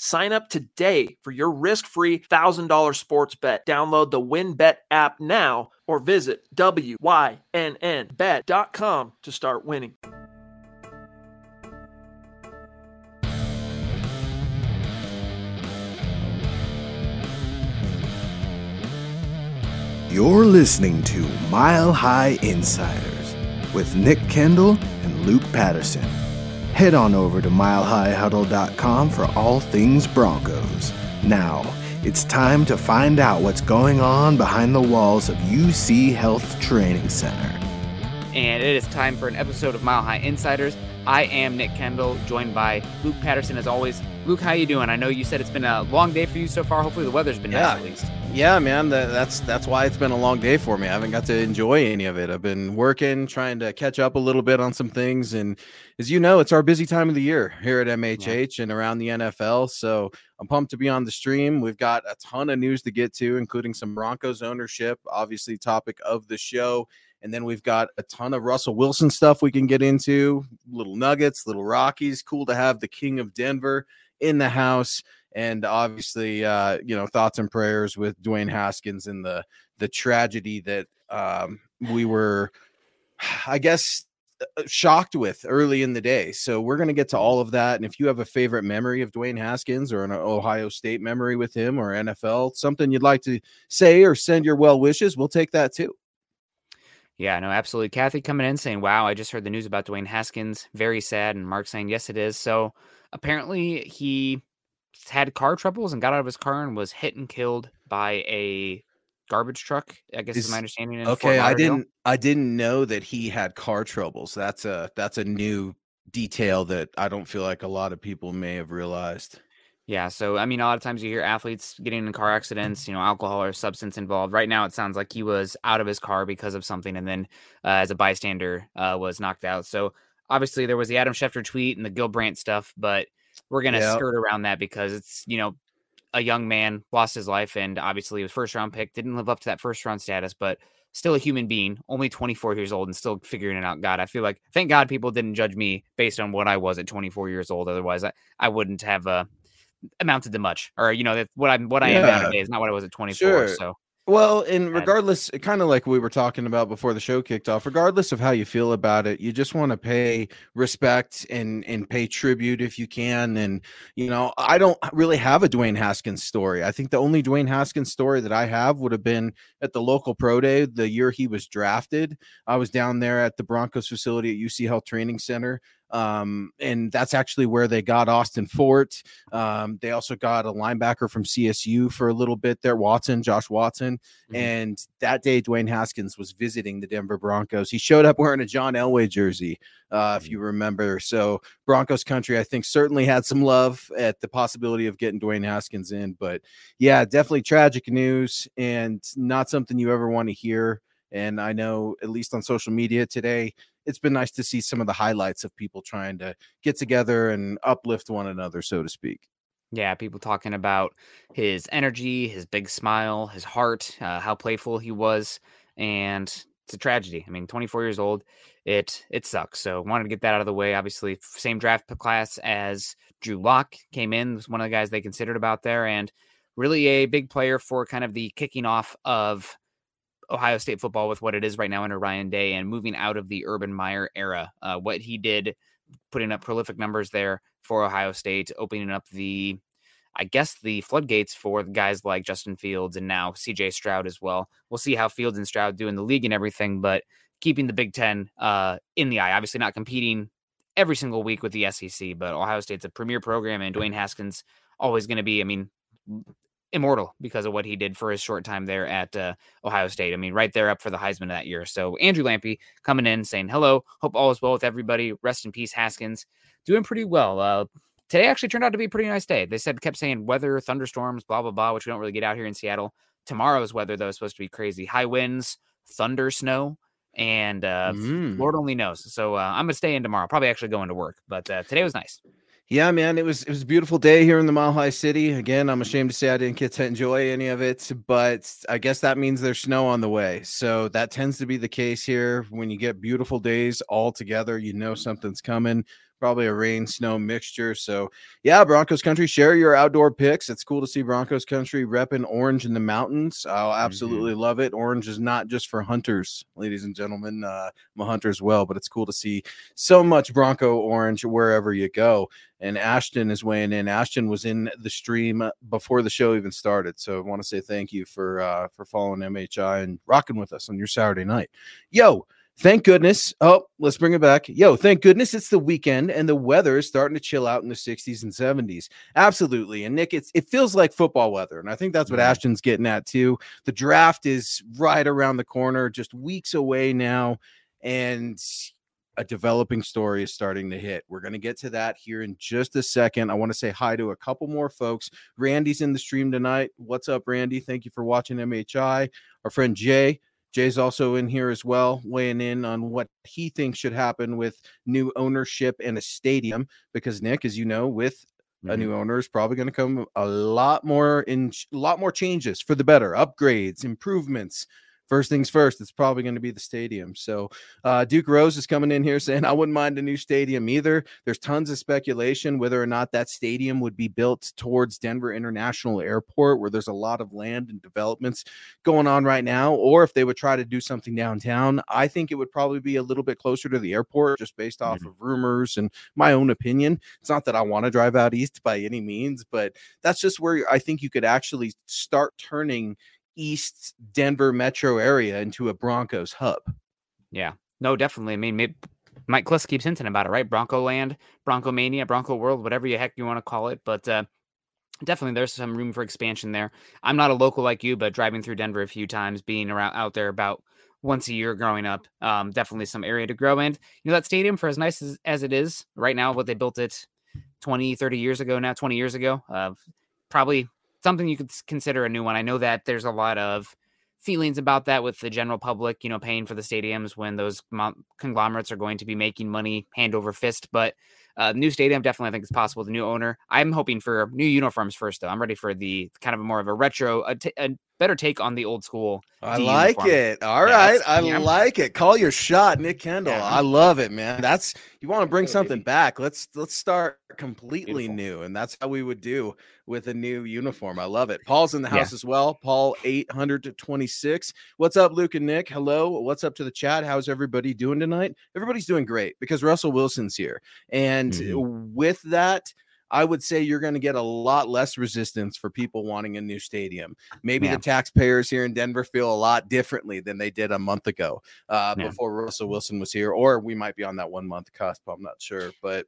Sign up today for your risk-free $1,000 sports bet. Download the WynnBET app now or visit wynnbet.com to start winning. You're listening to Mile High Insiders with Nick Kendell and Luke Patterson. Head on over to milehighhuddle.com for all things Broncos. Now, it's time to find out what's going on behind the walls of UC Health Training Center. And it is time for an episode of Mile High Insiders. I am Nick Kendell, joined by Luke Patterson as always. Luke, how you doing? I know you said it's been a long day for you so far. Hopefully the weather's been yeah. nice at least. Yeah, man. that's that's why it's been a long day for me. I haven't got to enjoy any of it. I've been working, trying to catch up a little bit on some things, and as you know, it's our busy time of the year here at MHH yeah. and around the NFL. So I'm pumped to be on the stream. We've got a ton of news to get to, including some Broncos ownership, obviously topic of the show. And then we've got a ton of Russell Wilson stuff we can get into, little nuggets, little Rockies. Cool to have the King of Denver in the house. And obviously, uh, you know, thoughts and prayers with Dwayne Haskins and the the tragedy that um, we were, I guess, uh, shocked with early in the day. So we're going to get to all of that. And if you have a favorite memory of Dwayne Haskins or an Ohio State memory with him or NFL, something you'd like to say or send your well wishes, we'll take that too. Yeah, no, absolutely. Kathy coming in saying, Wow, I just heard the news about Dwayne Haskins. Very sad. And Mark saying, Yes, it is. So apparently he had car troubles and got out of his car and was hit and killed by a garbage truck. I guess is, is my understanding. okay, I didn't I didn't know that he had car troubles. That's a that's a new detail that I don't feel like a lot of people may have realized. Yeah, so I mean, a lot of times you hear athletes getting in car accidents, you know, alcohol or substance involved. Right now, it sounds like he was out of his car because of something, and then uh, as a bystander uh, was knocked out. So obviously, there was the Adam Schefter tweet and the Gil Brandt stuff, but we're gonna yep. skirt around that because it's you know a young man lost his life, and obviously, his first round pick didn't live up to that first round status, but still a human being, only 24 years old, and still figuring it out. God, I feel like thank God people didn't judge me based on what I was at 24 years old. Otherwise, I, I wouldn't have uh, amounted to much, or you know, that what I'm what I yeah. am nowadays is not what I was at 24. Sure. So well, and regardless, kind of like we were talking about before the show kicked off, regardless of how you feel about it, you just want to pay respect and and pay tribute if you can. And you know, I don't really have a Dwayne Haskins story. I think the only Dwayne Haskins story that I have would have been at the local pro day the year he was drafted. I was down there at the Broncos facility at UC Health Training Center um, and that's actually where they got Austin Fort. Um, they also got a linebacker from CSU for a little bit there, Watson, Josh Watson. Mm-hmm. And that day, Dwayne Haskins was visiting the Denver Broncos. He showed up wearing a John Elway jersey, uh, mm-hmm. if you remember. So Broncos country, I think, certainly had some love at the possibility of getting Dwayne Haskins in. But yeah, definitely tragic news and not something you ever want to hear. And I know, at least on social media today, it's been nice to see some of the highlights of people trying to get together and uplift one another, so to speak. Yeah, people talking about his energy, his big smile, his heart, uh, how playful he was, and it's a tragedy. I mean, 24 years old, it it sucks. So wanted to get that out of the way. Obviously, same draft class as Drew Lock came in, was one of the guys they considered about there, and really a big player for kind of the kicking off of Ohio State football with what it is right now under Ryan Day and moving out of the Urban Meyer era. Uh, what he did, putting up prolific numbers there for Ohio State, opening up the, I guess, the floodgates for guys like Justin Fields and now CJ Stroud as well. We'll see how Fields and Stroud do in the league and everything, but keeping the Big Ten uh, in the eye. Obviously, not competing every single week with the SEC, but Ohio State's a premier program, and Dwayne Haskins always going to be. I mean, immortal because of what he did for his short time there at uh, Ohio State. I mean, right there up for the Heisman that year. So Andrew Lampy coming in saying, hello, hope all is well with everybody. Rest in peace, Haskins. Doing pretty well. Uh, today actually turned out to be a pretty nice day. They said, kept saying weather, thunderstorms, blah, blah, blah, which we don't really get out here in Seattle. Tomorrow's weather, though, is supposed to be crazy. High winds, thunder, snow. and uh, mm. Lord only knows. So uh, I'm gonna stay in tomorrow. Probably actually going to work, but uh, today was nice. Yeah, man, it was it was a beautiful day here in the Mile High City. Again, I'm ashamed to say I didn't get to enjoy any of it, but I guess that means there's snow on the way. So that tends to be the case here. When you get beautiful days all together, you know something's coming probably a rain snow mixture. So, yeah, Broncos country, share your outdoor picks. It's cool to see Broncos country repping orange in the mountains. I'll absolutely mm-hmm. love it. Orange is not just for hunters, ladies and gentlemen. Uh, I'm a hunter as well, but it's cool to see so much Bronco orange wherever you go. And Ashton is weighing in. Ashton was in the stream before the show even started, so I want to say thank you for uh, for following MHI and rocking with us on your Saturday night. Yo, Thank goodness. Oh, let's bring it back. Yo, thank goodness it's the weekend and the weather is starting to chill out in the 60s and 70s. Absolutely. And Nick, it's it feels like football weather. And I think that's what mm-hmm. Ashton's getting at too. The draft is right around the corner, just weeks away now. And a developing story is starting to hit. We're going to get to that here in just a second. I want to say hi to a couple more folks. Randy's in the stream tonight. What's up, Randy? Thank you for watching MHI. Our friend Jay Jay's also in here as well, weighing in on what he thinks should happen with new ownership and a stadium. Because Nick, as you know, with mm-hmm. a new owner is probably going to come a lot more in a lot more changes for the better, upgrades, improvements, first things first, it's probably going to be the stadium. So uh, Duke Rose is coming in here saying, I wouldn't mind a new stadium either. There's tons of speculation whether or not that stadium would be built towards Denver International Airport, where there's a lot of land and developments going on right now, or if they would try to do something downtown. I think it would probably be a little bit closer to the airport, just based off mm-hmm. of rumors and my own opinion. It's not that I want to drive out east by any means, but that's just where I think you could actually start turning East Denver metro area into a Broncos hub. Yeah, no, definitely. I mean, maybe, Mike Klis keeps hinting about it, right? Bronco land, Bronco mania, Bronco world, whatever you heck you want to call it. But uh, definitely there's some room for expansion there. I'm not a local like you, but driving through Denver a few times, being around out there about once a year growing up, um, definitely some area to grow. And, you know, that stadium, for as nice as, as it is right now, what they built it 20, 30 years ago now, 20 years ago, uh, probably something you could consider a new one. I know that there's a lot of feelings about that with the general public, you know, paying for the stadiums when those conglomerates are going to be making money hand over fist. But uh, new stadium definitely I think it's possible. The new owner. I'm hoping for new uniforms first though. I'm ready for the kind of more of a retro, a, t- a better take on the old school. I like uniform. it. All yeah, right, I yeah. like it. Call your shot, Nick Kendell. Yeah. I love it, man. That's you want to bring something back. Let's let's start completely Beautiful. new, and that's how we would do with a new uniform. I love it. Paul's in the house as well. Paul eight hundred to twenty six. What's up, Luke and Nick? Hello. What's up to the chat? How's everybody doing tonight? Everybody's doing great because Russell Wilson's here, and mm-hmm. with that I would say you're going to get a lot less resistance for people wanting a new stadium. Maybe yeah. the taxpayers here in Denver feel a lot differently than they did a month ago uh, yeah. before Russell Wilson was here, or we might be on that one month cusp. I'm not sure, but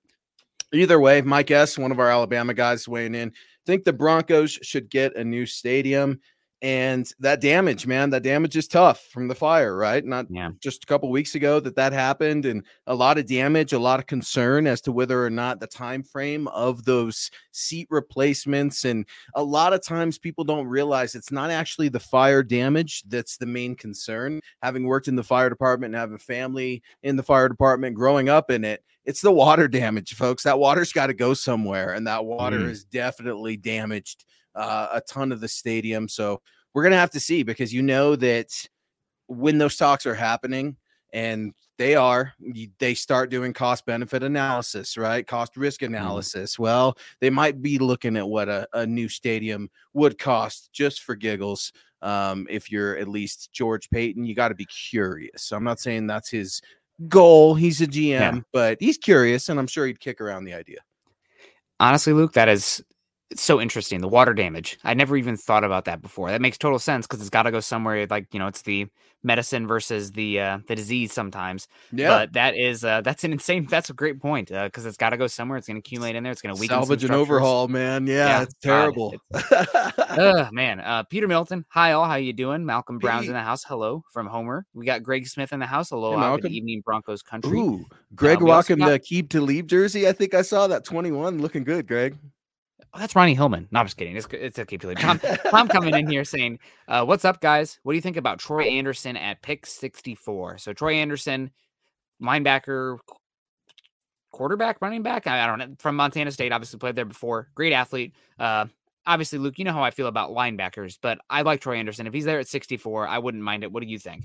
either way, Mike S, one of our Alabama guys, weighing in. Think the Broncos should get a new stadium and that damage man that damage is tough from the fire right not yeah. just a couple weeks ago that that happened and a lot of damage a lot of concern as to whether or not the time frame of those seat replacements and a lot of times people don't realize it's not actually the fire damage that's the main concern having worked in the fire department and have a family in the fire department growing up in it it's the water damage folks that water's got to go somewhere and that water mm. is definitely damaged uh, a ton of the stadium. So we're gonna have to see because you know that when those talks are happening and they are they start doing cost benefit analysis right cost risk mm-hmm. analysis mm-hmm. well they might be looking at what a, a new stadium would cost just for giggles um, if you're at least george paton you got to be curious so i'm not saying that's his goal he's a gm yeah. but he's curious and i'm sure he'd kick around the idea honestly luke that is it's so interesting the water damage. I never even thought about that before. That makes total sense because it's got to go somewhere like you know it's the medicine versus the uh the disease sometimes yeah. but that is uh that's an insane that's a great point uh because it's got to go somewhere it's going to accumulate in there it's going to weaken salvage and overhaul man. Yeah, yeah it's terrible. uh, man uh peter milton hi all how you doing? Malcolm brown's in the house hello from homer. We got greg smith in the house hello hey, good evening broncos country. Ooh, greg uh, walking got... the Aqib Talib jersey i think i saw that 21 looking good greg Oh, that's Ronnie Hillman. No, I'm just kidding. It's, it's okay. Tom, Tom coming in here saying, uh, "What's up, guys? What do you think about Troy Anderson at pick 64?" So Troy Anderson, linebacker, quarterback, running back. I, I, don't know from Montana State. Obviously played there before. Great athlete. Uh, obviously, Luke, you know how I feel about linebackers, but I like Troy Anderson. If he's there at 64, I wouldn't mind it. What do you think?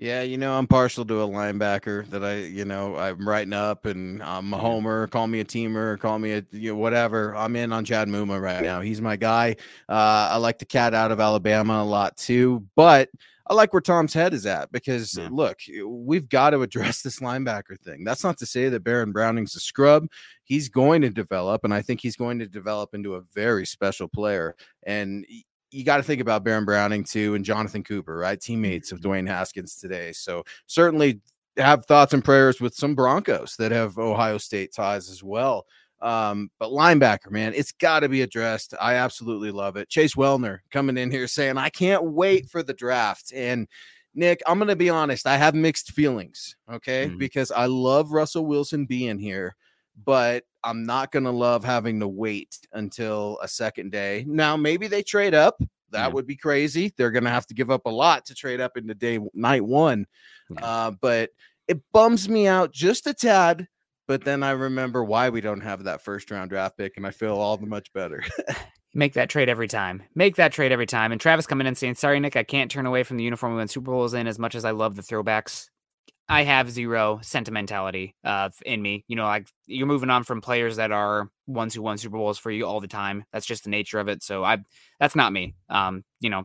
Yeah, you know, I'm partial to a linebacker that I, you know, I'm writing up and I'm a homer. Call me a teamer, call me a, you know, whatever. I'm in on Chad Muma right now. He's my guy. Uh, I like the cat out of Alabama a lot too, but I like where Tom's head is at because yeah. look, we've got to address this linebacker thing. That's not to say that Baron Browning's a scrub. He's going to develop, and I think he's going to develop into a very special player. And you got to think about Baron Browning too and Jonathan Cooper, right? Teammates of Dwayne Haskins today. So certainly have thoughts and prayers with some Broncos that have Ohio State ties as well. Um, but linebacker, man, it's got to be addressed. I absolutely love it. Chase Wellner coming in here saying, I can't wait for the draft. And Nick, I'm going to be honest, I have mixed feelings, okay? Mm-hmm. Because I love Russell Wilson being here, but I'm not going to love having to wait until a second day. Now, maybe they trade up. That yeah. would be crazy. They're going to have to give up a lot to trade up into day night one. Yeah. Uh, but it bums me out just a tad. But then I remember why we don't have that first round draft pick, and I feel all the much better. Make that trade every time. Make that trade every time. And Travis coming in saying, "Sorry, Nick, I can't turn away from the uniform we win Super Bowls in as much as I love the throwbacks. I have zero sentimentality uh, in me. You know, like you're moving on from players that are ones who won Super Bowls for you all the time. That's just the nature of it. So I, that's not me. Um, you know,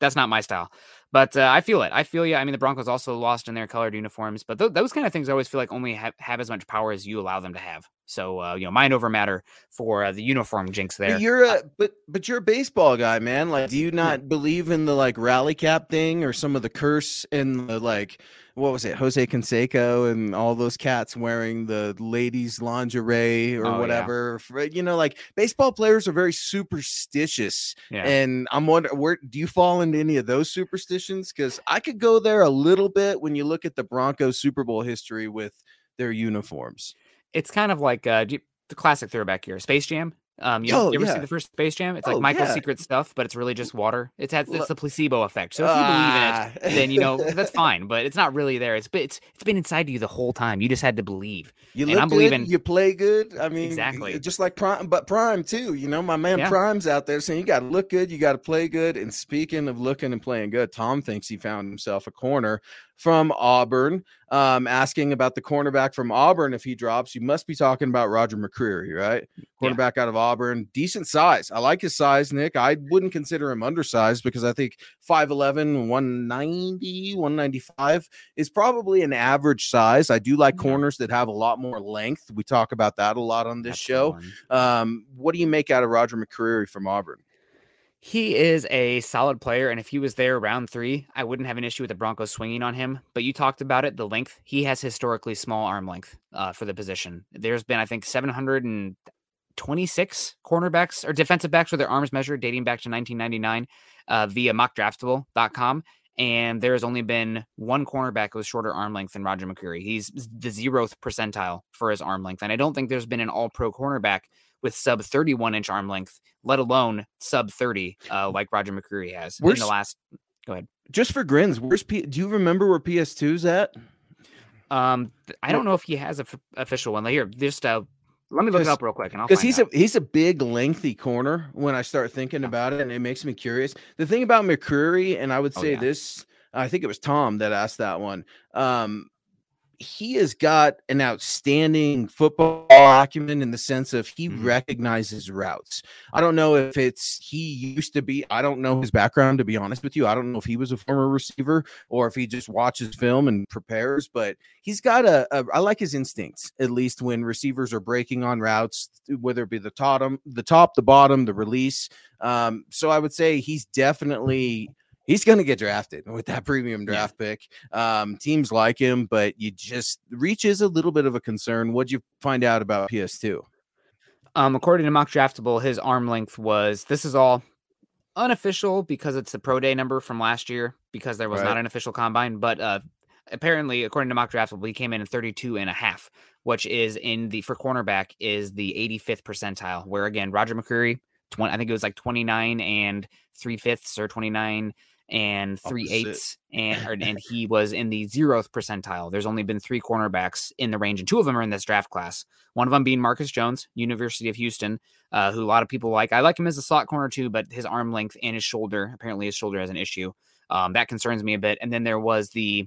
that's not my style. But uh, I feel it. I feel you. I mean, the Broncos also lost in their colored uniforms, but th- those kind of things I always feel like only have, have as much power as you allow them to have. So uh, you know, mind over matter for uh, the uniform jinx there. But you're a but but you're a baseball guy, man. Like, do you not believe in the like rally cap thing or some of the curse and the like? What was it, Jose Canseco and all those cats wearing the ladies' lingerie or oh, whatever? Yeah. You know, like baseball players are very superstitious, yeah. and I'm wondering where do you fall into any of those superstitions? Because I could go there a little bit when you look at the Broncos Super Bowl history with their uniforms it's kind of like uh, the classic throwback here, Space Jam. Um, you, oh, you ever yeah. see the first Space Jam? It's like oh, Michael's yeah. secret stuff, but it's really just water. It's has it's the placebo effect. So if you believe in it, ah. then you know that's fine. But it's not really there. It's it's it's been inside you the whole time. You just had to believe. You and look I'm believing, good. You play good. I mean, exactly. Just like Prime, but Prime too. You know, my man yeah. Prime's out there saying you got to look good. You got to play good. And speaking of looking and playing good, Tom thinks he found himself a corner from Auburn, um, asking about the cornerback from Auburn. If he drops, you must be talking about Roger McCreary, right? Cornerback yeah. out of Auburn, decent size. I like his size, Nick. I wouldn't consider him undersized because I think 5'11, 190, 195 is probably an average size. I do like yeah. corners that have a lot more length. We talk about that a lot on this That's show. Um, what do you make out of Roger McCreary from Auburn? He is a solid player, and if he was there round three, I wouldn't have an issue with the Broncos swinging on him. But you talked about it, the length. He has historically small arm length uh, for the position. There's been, I think, 726 cornerbacks or defensive backs with their arms measured dating back to 1999 uh, via mockdraftable.com. And there has only been one cornerback with shorter arm length than Roger McCreary. He's the zeroth percentile for his arm length. And I don't think there's been an all pro cornerback with sub 31 inch arm length, let alone sub 30, uh, like Roger McCreary has where's, in the last. Go ahead. Just for grins, where's P? Do you remember where PS2's at? Um, I don't know if he has a f- official one. Here, just uh, let me look it up real quick, and because he's out. a he's a big, lengthy corner. When I start thinking about it, and it makes me curious. The thing about McCreary, and I would oh, say oh, yeah. this, I think it was Tom that asked that one. Um, he has got an outstanding football acumen in the sense of he mm-hmm. recognizes routes. I don't know if it's he used to be, I don't know his background to be honest with you. I don't know if he was a former receiver or if he just watches film and prepares, but he's got a, a I like his instincts at least when receivers are breaking on routes, whether it be the top, the top, the bottom, the release. Um, so I would say he's definitely he's going to get drafted with that premium draft yeah. pick. Um, teams like him, but you just reach is a little bit of a concern. What'd you find out about PS2? Um, according to Mock Draftable, his arm length was this is all unofficial because it's the pro day number from last year because there was right. not an official combine, but uh, apparently, according to mock draft, he came in at 32 and a half, which is in the for cornerback is the 85th percentile. Where again, Roger McCreary, 20, I think it was like 29 and three fifths or 29 and three eighths, and or, and he was in the zeroth percentile. There's only been three cornerbacks in the range, and two of them are in this draft class. One of them being Marcus Jones, University of Houston, uh, who a lot of people like. I like him as a slot corner too, but his arm length and his shoulder, apparently his shoulder has an issue. Um, that concerns me a bit. And then there was the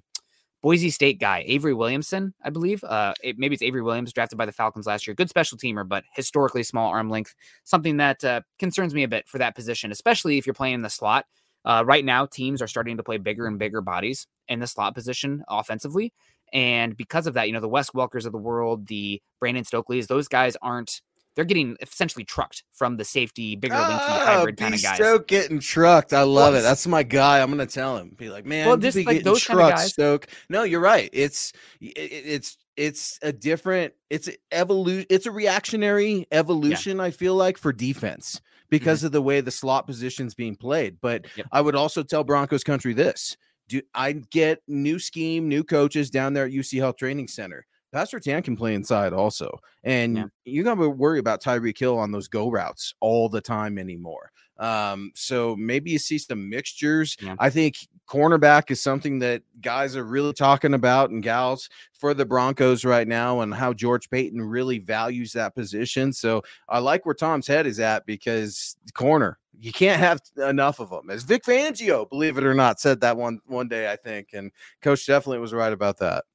Boise State guy, Avery Williamson, I believe. Uh, it, maybe it's Avery Williams, drafted by the Falcons last year. Good special teamer, but historically small arm length. Something that uh, concerns me a bit for that position, especially if you're playing in the slot. Uh, right now, teams are starting to play bigger and bigger bodies in the slot position offensively. And because of that, you know, the Wes Welkers of the world, the Brandon Stokley's, those guys aren't they're getting essentially trucked from the safety, bigger linky oh, hybrid kind of guys. Stoke getting trucked. I love well, it. That's my guy. I'm gonna tell him. Be like, man, well, just like those trucked, kind of guys. Stoke. No, you're right. It's it's it's a different. It's evolution. It's a reactionary evolution. Yeah. I feel like for defense because mm-hmm. of the way the slot position's being played. But yep. I would also tell Broncos country this. Do I get new scheme, new coaches down there at UC Health Training Center? Pat Surtain can play inside also. And yeah. you got to worry about Tyreek Hill on those go routes all the time anymore. Um, so maybe you see some mixtures. Yeah. I think cornerback is something that guys are really talking about and gals for the Broncos right now and how George Paton really values that position. So I like where Tom's head is at because corner, you can't have enough of them. As Vic Fangio, believe it or not, said that one one day, I think. And coach definitely was right about that.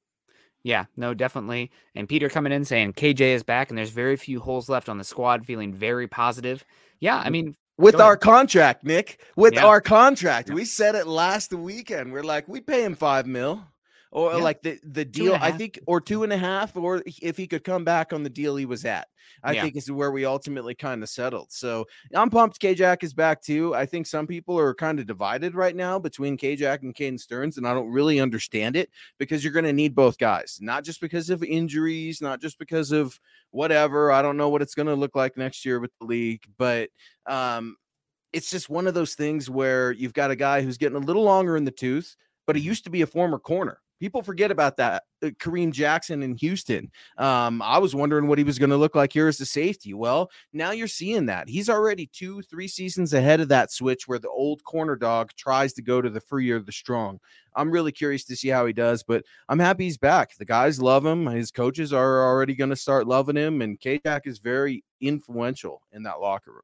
Yeah, no, definitely. And Peter coming in saying KJ is back and there's very few holes left on the squad, feeling very positive. Yeah, I mean, with our contract, Nick, with yeah. our contract, yeah. we said it last weekend. We're like, we pay him five mil or yeah. like the the deal i think or two and a half or if he could come back on the deal he was at i yeah. think is where we ultimately kind of settled so i'm pumped k-jack is back too i think some people are kind of divided right now between k-jack and Caden Sterns and i don't really understand it because you're going to need both guys not just because of injuries not just because of whatever i don't know what it's going to look like next year with the league but um it's just one of those things where you've got a guy who's getting a little longer in the tooth but he used to be a former corner People forget about that. Uh, Kareem Jackson in Houston. Um, I was wondering what he was going to look like here as a safety. Well, now you're seeing that. He's already two, three seasons ahead of that switch where the old corner dog tries to go to the free or the strong. I'm really curious to see how he does, but I'm happy he's back. The guys love him. His coaches are already going to start loving him, and K is very influential in that locker room.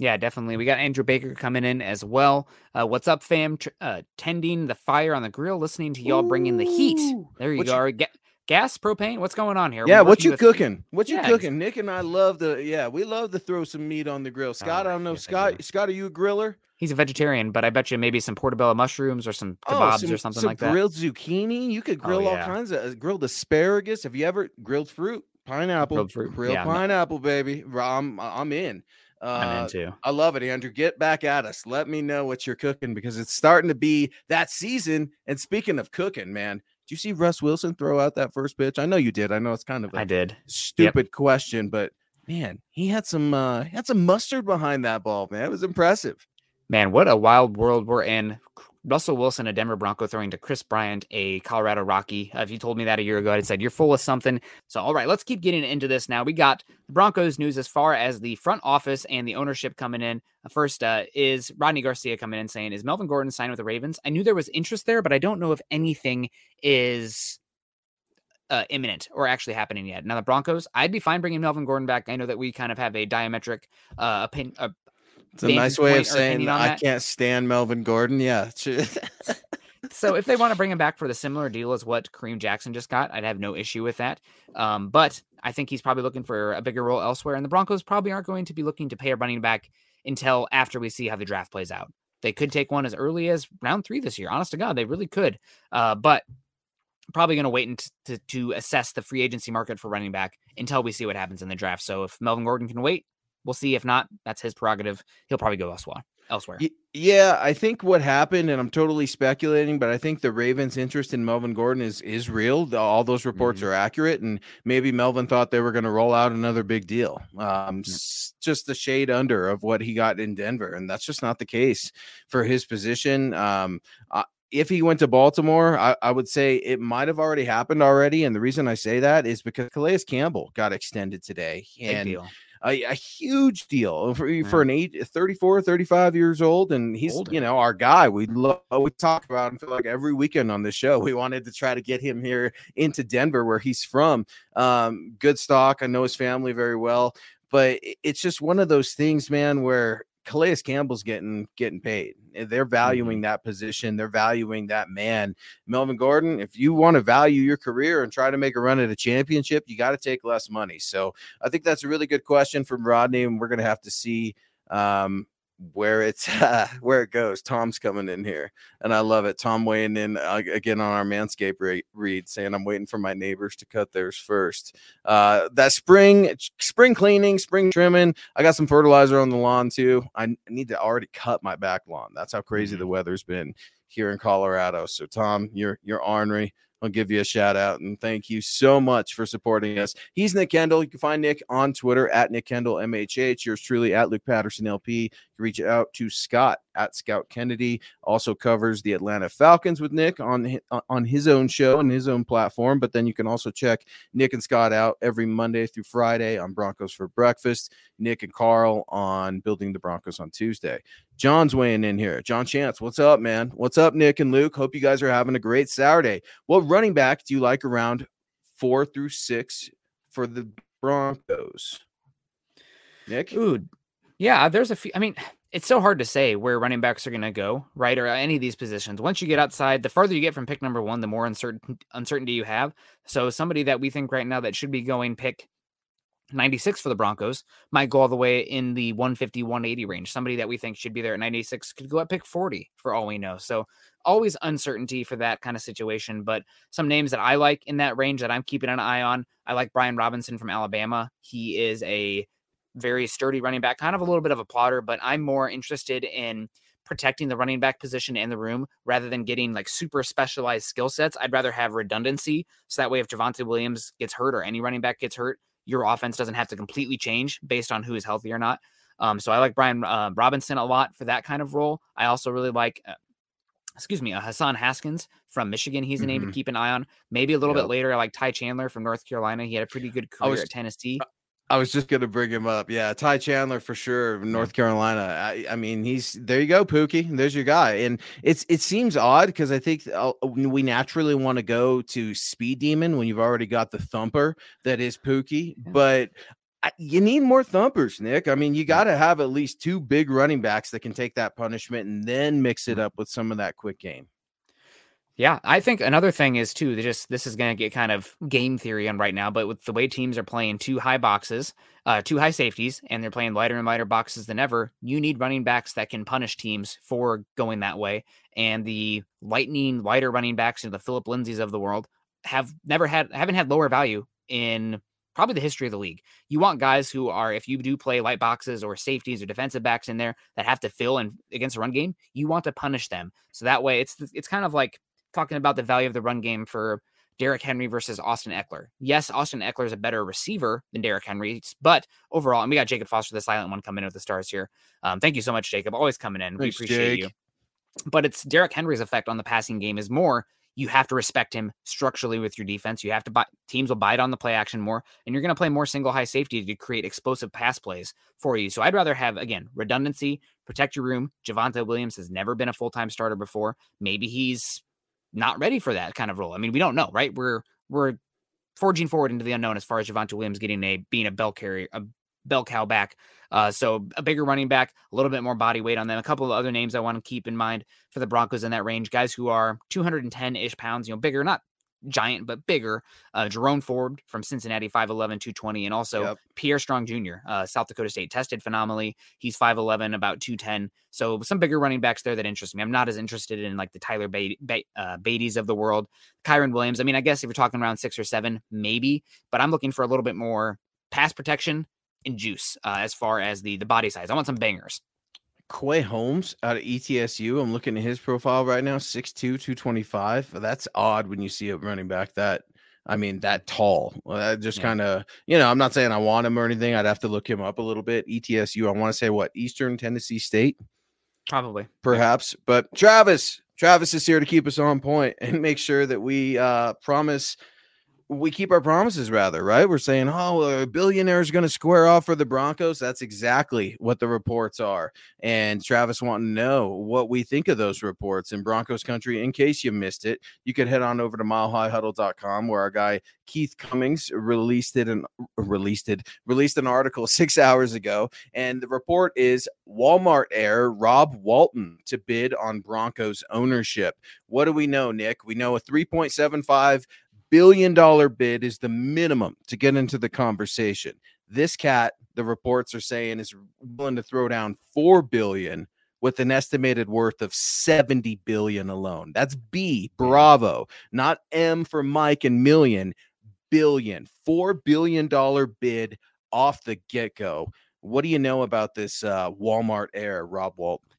Yeah, definitely. We got Andrew Baker coming in as well. Uh, what's up, fam? Uh, tending the fire on the grill, listening to y'all bringing the heat. There you what go. You, Ga- gas, propane. What's going on here? Yeah, what you cooking? What you yeah, cooking? Nick and I love the. Yeah, we love to throw some meat on the grill. Scott, oh, I don't know. Scott, do. Scott, are you a griller? He's a vegetarian, but I bet you maybe some portobello mushrooms or some oh, kebabs oh, some, or something like that. Grilled zucchini. You could oh, grill oh, yeah. all kinds of uh, grilled asparagus. Have you ever grilled fruit? Pineapple, grilled fruit. grilled yeah, pineapple, baby. I'm I'm in. I'm into. Uh, I love it, Andrew. Get back at us. Let me know what you're cooking because it's starting to be that season. And speaking of cooking, man, did you see Russ Wilson throw out that first pitch? I know you did. I know it's kind of I did stupid yep. question, but man, he had some uh he had some mustard behind that ball, man. It was impressive. Man, what a wild world we're in. Russell Wilson, a Denver Bronco, throwing to Kris Bryant, a Colorado Rocky. Uh, if you told me that a year ago, I'd said you're full of something. So, all right, let's keep getting into this now. We got the Broncos news as far as the front office and the ownership coming in. Uh, first uh, is Rodney Garcia coming in saying, "Is Melvin Gordon signed with the Ravens?" I knew there was interest there, but I don't know if anything is uh, imminent or actually happening yet. Now the Broncos, I'd be fine bringing Melvin Gordon back. I know that we kind of have a diametric uh, opinion, uh, it's a nice way of saying I can't stand Melvin Gordon. Yeah. so if they want to bring him back for the similar deal as what Kareem Jackson just got, I'd have no issue with that. Um, but I think he's probably looking for a bigger role elsewhere, and the Broncos probably aren't going to be looking to pay a running back until after we see how the draft plays out. They could take one as early as round three this year. Honest to God, they really could. Uh, but probably going to wait to, to assess the free agency market for running back until we see what happens in the draft. So if Melvin Gordon can wait, We'll see. If not, that's his prerogative. He'll probably go elsewhere. Elsewhere. Yeah, I think what happened, and I'm totally speculating, but I think the Ravens' interest in Melvin Gordon is is real. All those reports mm-hmm. are accurate, and maybe Melvin thought they were going to roll out another big deal. Um. Just the shade under of what he got in Denver, and that's just not the case for his position. Um, if he went to Baltimore, I, I, would say it might have already happened already. And the reason I say that is because Calais Campbell got extended today. And a, a, huge deal for, yeah. for an age 34, 35 years old. And he's, Older. you know, our guy. We love, we talk about him for like every weekend on the show. We wanted to try to get him here into Denver, where he's from. Um, good stock. I know his family very well but it's just one of those things, man, where Calais Campbell's getting getting paid. They're valuing mm-hmm. that position. They're valuing that man. Melvin Gordon, if you want to value your career and try to make a run at a championship, you got to take less money. So I think that's a really good question from Rodney, and we're going to have to see um, where it's uh, where it goes. Tom's coming in here, and I love it. Tom weighing in uh, again on our Manscaped re- read, saying I'm waiting for my neighbors to cut theirs first. Uh, that spring spring cleaning, spring trimming. I got some fertilizer on the lawn too. I need to already cut my back lawn. That's how crazy mm-hmm. the weather's been here in Colorado. So Tom, you're you're ornery. I'll give you a shout out and thank you so much for supporting us. He's Nick Kendell. You can find Nick on Twitter at Nick Kendell MHH. Yours truly at Luke Patterson LP. Reach out to Scott at Scout Kennedy. Also covers the Atlanta Falcons with Nick on uh, on his own show and his own platform. But then you can also check Nick and Scott out every Monday through Friday on Broncos for Breakfast. Nick and Carl on Building the Broncos on Tuesday. John's weighing in here. John Chance, what's up, man? What's up, Nick and Luke? Hope you guys are having a great Saturday. What running back do you like around four through six for the Broncos? Nick? Ooh, yeah, there's a few. I mean, it's so hard to say where running backs are going to go, right? Or uh, any of these positions. Once you get outside, the farther you get from pick number one, the more uncertain uncertainty you have. So somebody that we think right now that should be going pick 96 for the Broncos might go all the way in the 150, 180 range. Somebody that we think should be there at 96 could go at pick 40 for all we know. So always uncertainty for that kind of situation. But some names that I like in that range that I'm keeping an eye on, I like Brian Robinson from Alabama. He is a very sturdy running back, kind of a little bit of a plotter, but I'm more interested in protecting the running back position in the room rather than getting like super specialized skill sets. I'd rather have redundancy. So that way, if Javonte Williams gets hurt or any running back gets hurt, your offense doesn't have to completely change based on who is healthy or not. Um, so I like Brian uh, Robinson a lot for that kind of role. I also really like, uh, excuse me, uh, Hassan Haskins from Michigan. He's a name mm-hmm. to keep an eye on. Maybe a little yep. bit later, I like Ty Chandler from North Carolina. He had a pretty good career was, at Tennessee. I was just gonna bring him up. Yeah, Ty Chandler for sure, North Carolina. I, I mean, he's there. You go, Pookie. There's your guy. And it's it seems odd because I think uh, we naturally want to go to Speed Demon when you've already got the thumper that is Pookie. Yeah. But I, you need more thumpers, Nick. I mean, you got to have at least two big running backs that can take that punishment and then mix it up with some of that quick game. Yeah, I think another thing is too. Just this is going to get kind of game theory on right now, but with the way teams are playing two high boxes, uh, two high safeties, and they're playing lighter and lighter boxes than ever, you need running backs that can punish teams for going that way. And the lightning lighter running backs, you know, the Philip Lindsays of the world, have never had haven't had lower value in probably the history of the league. You want guys who are, if you do play light boxes or safeties or defensive backs in there that have to fill and against a run game, you want to punish them. So that way, it's it's kind of like talking about the value of the run game for Derrick Henry versus Austin Ekeler. Yes, Austin Ekeler is a better receiver than Derrick Henry, but overall, and we got Jacob Foster, the silent one, coming in with the stars here. Um, thank you so much, Jacob. Always coming in. Thanks, we appreciate Jake. you. But it's Derrick Henry's effect on the passing game is more. You have to respect him structurally with your defense. You have to buy teams will bite on the play action more, and you're going to play more single high safety to create explosive pass plays for you. So I'd rather have again redundancy, protect your room. Javonte Williams has never been a full time starter before. Maybe he's not ready for that kind of role. I mean, we don't know, right? We're we're forging forward into the unknown as far as Javonte Williams getting a being a bell carrier, a bell cow back. Uh, so a bigger running back, a little bit more body weight on them. A couple of other names I want to keep in mind for the Broncos in that range, guys who are 210 ish pounds, you know, bigger, not giant but bigger. Uh, Jerome Ford from Cincinnati, 5'11, 220, and also yep. Pierre Strong Jr., uh, South Dakota State, tested phenomenally. He's 5'11, about 210. So some bigger running backs there that interest me. I'm not as interested in like the Tyler Badie, uh, Badies of the world, Kyren Williams. I mean, I guess if you're talking around six or seven, maybe, but I'm looking for a little bit more pass protection and juice uh, as far as the the body size. I want some bangers. Quay Holmes out of ETSU. I'm looking at his profile right now, 6'2, 225. That's odd when you see a running back that, I mean, that tall. Well, that just yeah. kind of, you know, I'm not saying I want him or anything. I'd have to look him up a little bit. ETSU, I want to say what, Eastern Tennessee State? Probably. Perhaps. But Travis, Travis is here to keep us on point and make sure that we uh, promise we keep our promises rather right? We're saying oh a billionaire is going to square off for the broncos. That's exactly what the reports are and travis wanting to know what we think of those reports in broncos country in case you missed it. You could head on over to milehighhuddle.com where our guy keith cummings released it and released it released an article six hours ago and the report is walmart heir rob walton to bid on broncos ownership. What do we know nick? We know a 3.75 billion dollar bid is the minimum to get into the conversation. This cat, the reports are saying, is willing to throw down four billion with an estimated worth of 70 billion alone. That's B, bravo, not M for Mike and million, billion, four billion dollar bid off the get go. What do you know about this uh, Walmart heir, Rob Walton?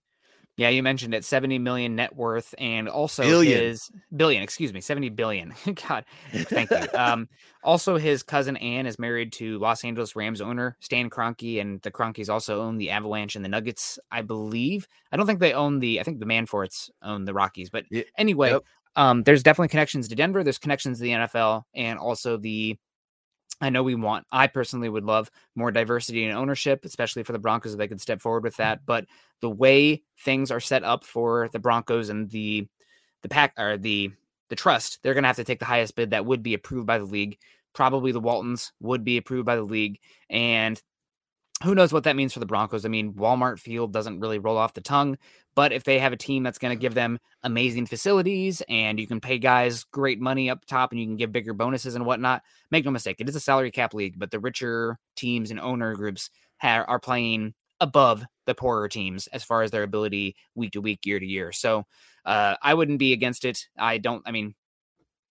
Yeah, you mentioned it 70 million net worth and also billion. his billion, excuse me, 70 billion. God, thank you. um, also, his cousin Ann is married to Los Angeles Rams owner Stan Kroenke, and the Kroenkes also own the Avalanche and the Nuggets, I believe. I don't think they own the, I think the Monforts own the Rockies, but yeah. anyway, yep. um, there's definitely connections to Denver. There's connections to the NFL and also the I know we want, I personally would love more diversity in ownership, especially for the Broncos if they could step forward with that. But the way things are set up for the Broncos and the the pack or the the trust, they're gonna have to take the highest bid that would be approved by the league. Probably the Waltons would be approved by the league. And who knows what that means for the Broncos? I mean, Walmart Field doesn't really roll off the tongue, but if they have a team that's going to give them amazing facilities and you can pay guys great money up top and you can give bigger bonuses and whatnot, make no mistake, it is a salary cap league, but the richer teams and owner groups ha- are playing above the poorer teams as far as their ability week to week, year to year. So uh, I wouldn't be against it. I don't, I mean,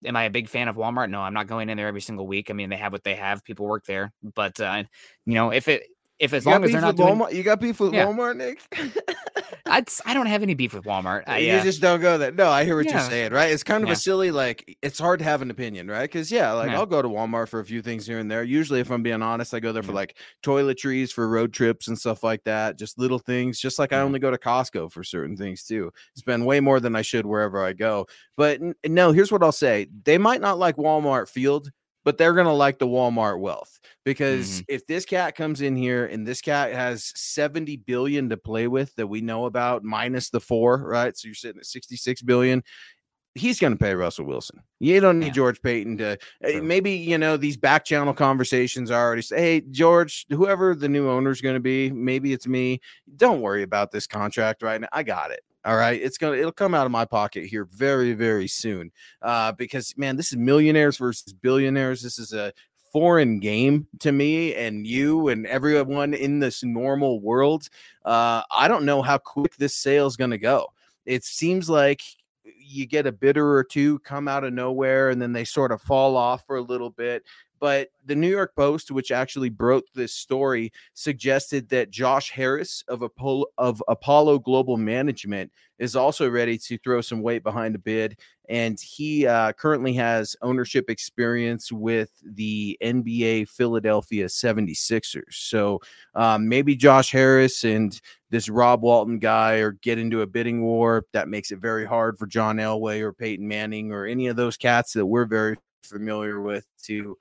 am I a big fan of Walmart? No, I'm not going in there every single week. I mean, they have what they have. People work there, but uh, you know, if it if as you long as they're not doing, Walmart, you got beef with yeah. Walmart, Nick. I I don't have any beef with Walmart. I, you just don't go there. No, I hear what yeah. you're saying. Right? It's kind of yeah. a silly like. It's hard to have an opinion, right? Because yeah, like I'll go to Walmart for a few things here and there. Usually, if I'm being honest, I go there for like toiletries for road trips and stuff like that. Just little things. Just like I mm-hmm. only go to Costco for certain things too. Spend way more than I should wherever I go. But no, here's what I'll say. They might not like Walmart Field but they're going to like the Walmart wealth because mm-hmm. if this cat comes in here and this cat has 70 billion to play with that we know about minus the 4, right? So you're sitting at 66 billion. He's going to pay Russell Wilson. You don't need yeah. George Paton to eh, True. maybe, you know, these back channel conversations are already say, Hey, George, whoever the new owner is going to be, maybe it's me. Don't worry about this contract right now. I got it. All right, it's gonna it'll come out of my pocket here very very soon. Uh, because man, this is millionaires versus billionaires. This is a foreign game to me and you and everyone in this normal world. Uh, I don't know how quick this sale is going to go. It seems like you get a bidder or two come out of nowhere and then they sort of fall off for a little bit. But the New York Post, which actually broke this story, suggested that Josh Harris of Apollo, of Apollo Global Management is also ready to throw some weight behind the bid. And he uh, currently has ownership experience with the NBA Philadelphia 76ers. So um, maybe Josh Harris and this Rob Walton guy or get into a bidding war. That makes it very hard for John Elway or Peyton Manning or any of those cats that we're very familiar with to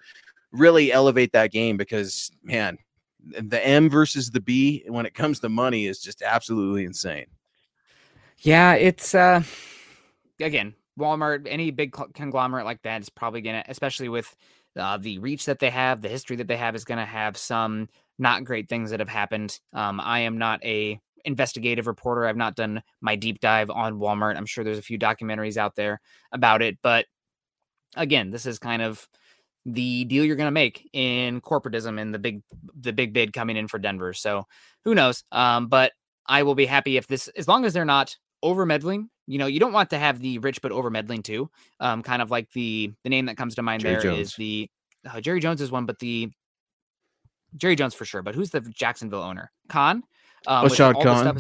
really elevate that game because man, the M versus the B when it comes to money is just absolutely insane. Yeah, it's uh again, Walmart, any big conglomerate like that is probably gonna, especially with uh, the reach that they have, the history that they have, is gonna have some not great things that have happened. Um, I am not a investigative reporter. I've not done my deep dive on Walmart. I'm sure there's a few documentaries out there about it, but again, this is kind of the deal you're going to make in corporatism and the big the big bid coming in for Denver. So who knows? Um, but I will be happy if this, as long as they're not over meddling. You know, you don't want to have the rich but over meddling too. Um, kind of like the the name that comes to mind Jerry there Jones. is the uh, Jerry Jones is one, but the Jerry Jones for sure. But who's the Jacksonville owner? Khan. Um, oh, Shad Khan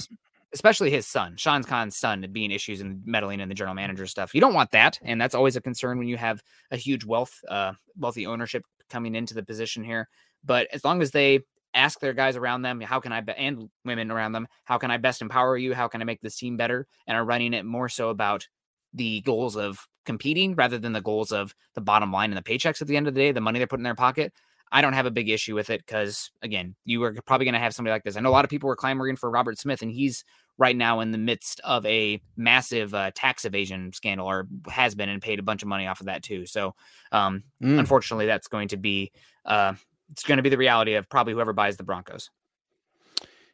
especially his son, Shad Khan's son, being issues and meddling in the general manager stuff. You don't want that, and that's always a concern when you have a huge wealth, uh, wealthy ownership coming into the position here. But as long as they ask their guys around them, how can I be- and women around them, how can I best empower you? How can I make this team better? And are running it more so about the goals of competing rather than the goals of the bottom line and the paychecks at the end of the day, the money they're putting in their pocket. I don't have a big issue with it because, again, you are probably going to have somebody like this. I know a lot of people were clamoring for Robert Smith, and he's right now in the midst of a massive uh, tax evasion scandal, or has been, and paid a bunch of money off of that too. So, um, mm. unfortunately, that's going to be uh, it's going to be the reality of probably whoever buys the Broncos.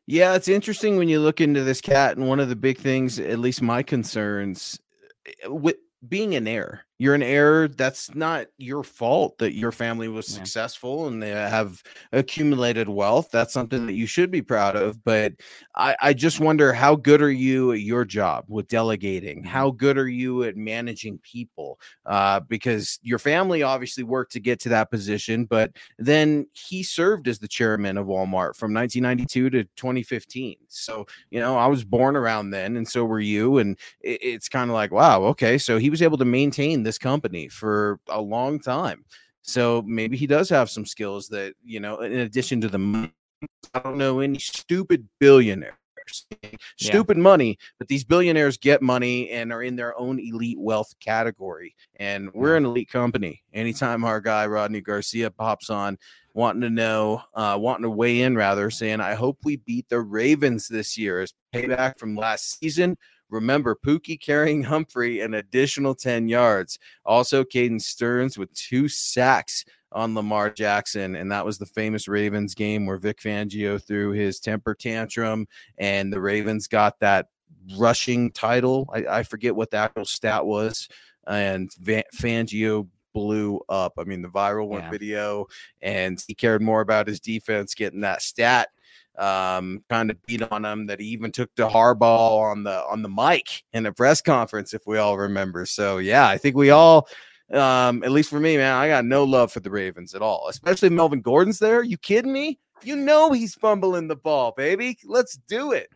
Yeah, it's interesting when you look into this cat, and one of the big things, at least my concerns, eh, with being an heir you're an heir that's not your fault that your family was yeah. successful and they have accumulated wealth that's something that you should be proud of but I, I, just wonder how good are you at your job with delegating mm-hmm. how good are you at managing people uh, because your family obviously worked to get to that position but then he served as the chairman of walmart from 1992 to 2015 so you know i was born around then and so were you and it, it's kind of like wow okay so he was able to maintain this company for a long time. So maybe he does have some skills that, you know, in addition to the money, I don't know any stupid billionaire stupid yeah. money, but these billionaires get money and are in their own elite wealth category. And we're an elite company. Anytime our guy Rodney Garcia pops on, wanting to know, uh, wanting to weigh in rather, saying, I hope we beat the Ravens this year as payback from last season. Remember, Pookie carrying Humphrey an additional 10 yards. Also, Caden Sterns with two sacks on Lamar Jackson. And that was the famous Ravens game where Vic Fangio threw his temper tantrum and the Ravens got that rushing title. I, I forget what the actual stat was. And Fangio blew up. I mean, the viral one yeah. video, and he cared more about his defense getting that stat um, kind of beat on him that he even took to Harbaugh on the on the mic in a press conference, if we all remember. So yeah, I think we all um, at least for me, man, I got no love for the Ravens at all, especially Melvin Gordon's there. You kidding me? You know he's fumbling the ball, baby. Let's do it.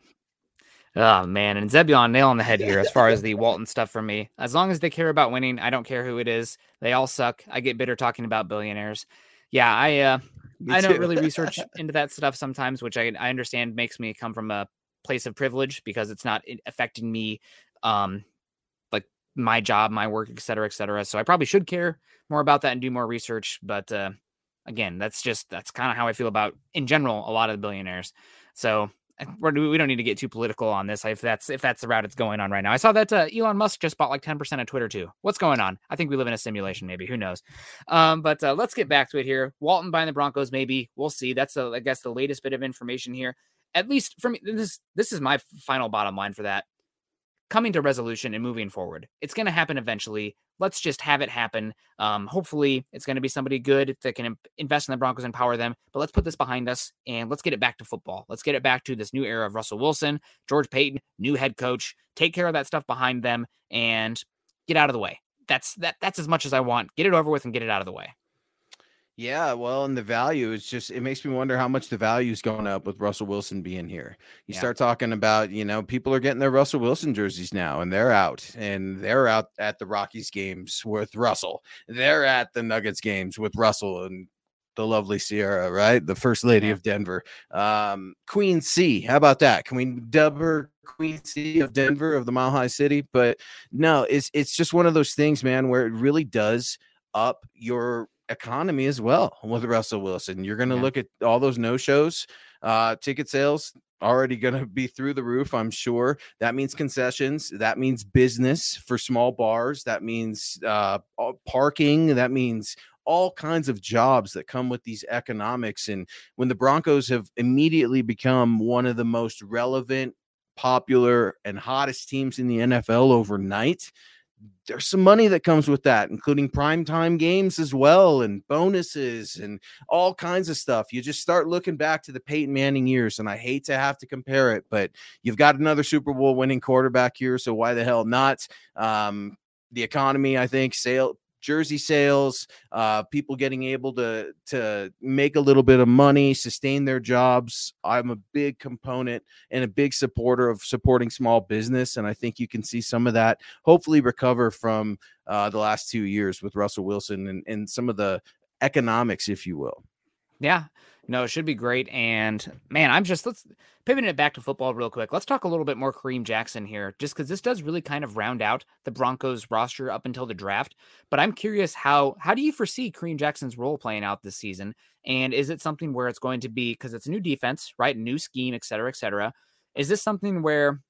Oh man, and Zebulon nail on the head here as far as the Walton stuff for me. As long as they care about winning, I don't care who it is. They all suck. I get bitter talking about billionaires. Yeah, I uh I don't really research into that stuff sometimes, which I, I understand makes me come from a place of privilege because it's not affecting me, um, like my job, my work, et cetera, et cetera. So I probably should care more about that and do more research. But uh, again, that's just that's kind of how I feel about in general a lot of the billionaires. So we don't need to get too political on this if that's if that's the route it's going on right now. I saw that uh, Elon Musk just bought like 10% of Twitter too. What's going on? I think we live in a simulation, maybe. Who knows? Um, but uh, let's get back to it here. Walton buying the Broncos, maybe. We'll see. That's a, I guess the latest bit of information here. At least for me, this this is my final bottom line for that. Coming to resolution and moving forward. It's going to happen eventually let's just have it happen. Um, hopefully, it's going to be somebody good that can invest in the Broncos, and power them. But let's put this behind us and let's get it back to football. Let's get it back to this new era of Russell Wilson, George Paton, new head coach. Take care of that stuff behind them and get out of the way. That's that. That's as much as I want. Get it over with and get it out of the way. Yeah, well, and the value is just it makes me wonder how much the value is going up with Russell Wilson being here. You yeah. start talking about, you know, people are getting their Russell Wilson jerseys now and they're out and they're out at the Rockies games with Russell. They're at the Nuggets games with Russell and the lovely Ciara, right? The first lady yeah. of Denver. Um, Queen C. How about that? Can we dub her Queen C of Denver of the Mile High City? But no, it's it's just one of those things, man, where it really does up your economy as well with Russell Wilson. You're going to yeah. look at all those no shows, uh, ticket sales already going to be through the roof, I'm sure. That means concessions. That means business for small bars. That means uh, parking. That means all kinds of jobs that come with these economics. And when the Broncos have immediately become one of the most relevant, popular, and hottest teams in the NFL overnight, there's some money that comes with that, including primetime games as well, and bonuses and all kinds of stuff. You just start looking back to the Peyton Manning years, and I hate to have to compare it, but you've got another Super Bowl winning quarterback here, so why the hell not? Um, the economy, I think, sale jersey sales, uh, people getting able to to make a little bit of money, sustain their jobs. I'm a big component and a big supporter of supporting small business, and I think you can see some of that hopefully recover from uh, the last two years with Russell Wilson and, and some of the economics, if you will. Yeah, No, it should be great. And man, I'm just let's pivoting it back to football real quick. Let's talk a little bit more Kareem Jackson here, just because this does really kind of round out the Broncos roster up until the draft. But I'm curious how how do you foresee Kareem Jackson's role playing out this season? And is it something where it's going to be because it's a new defense, right? New scheme, et cetera, et cetera. Is this something where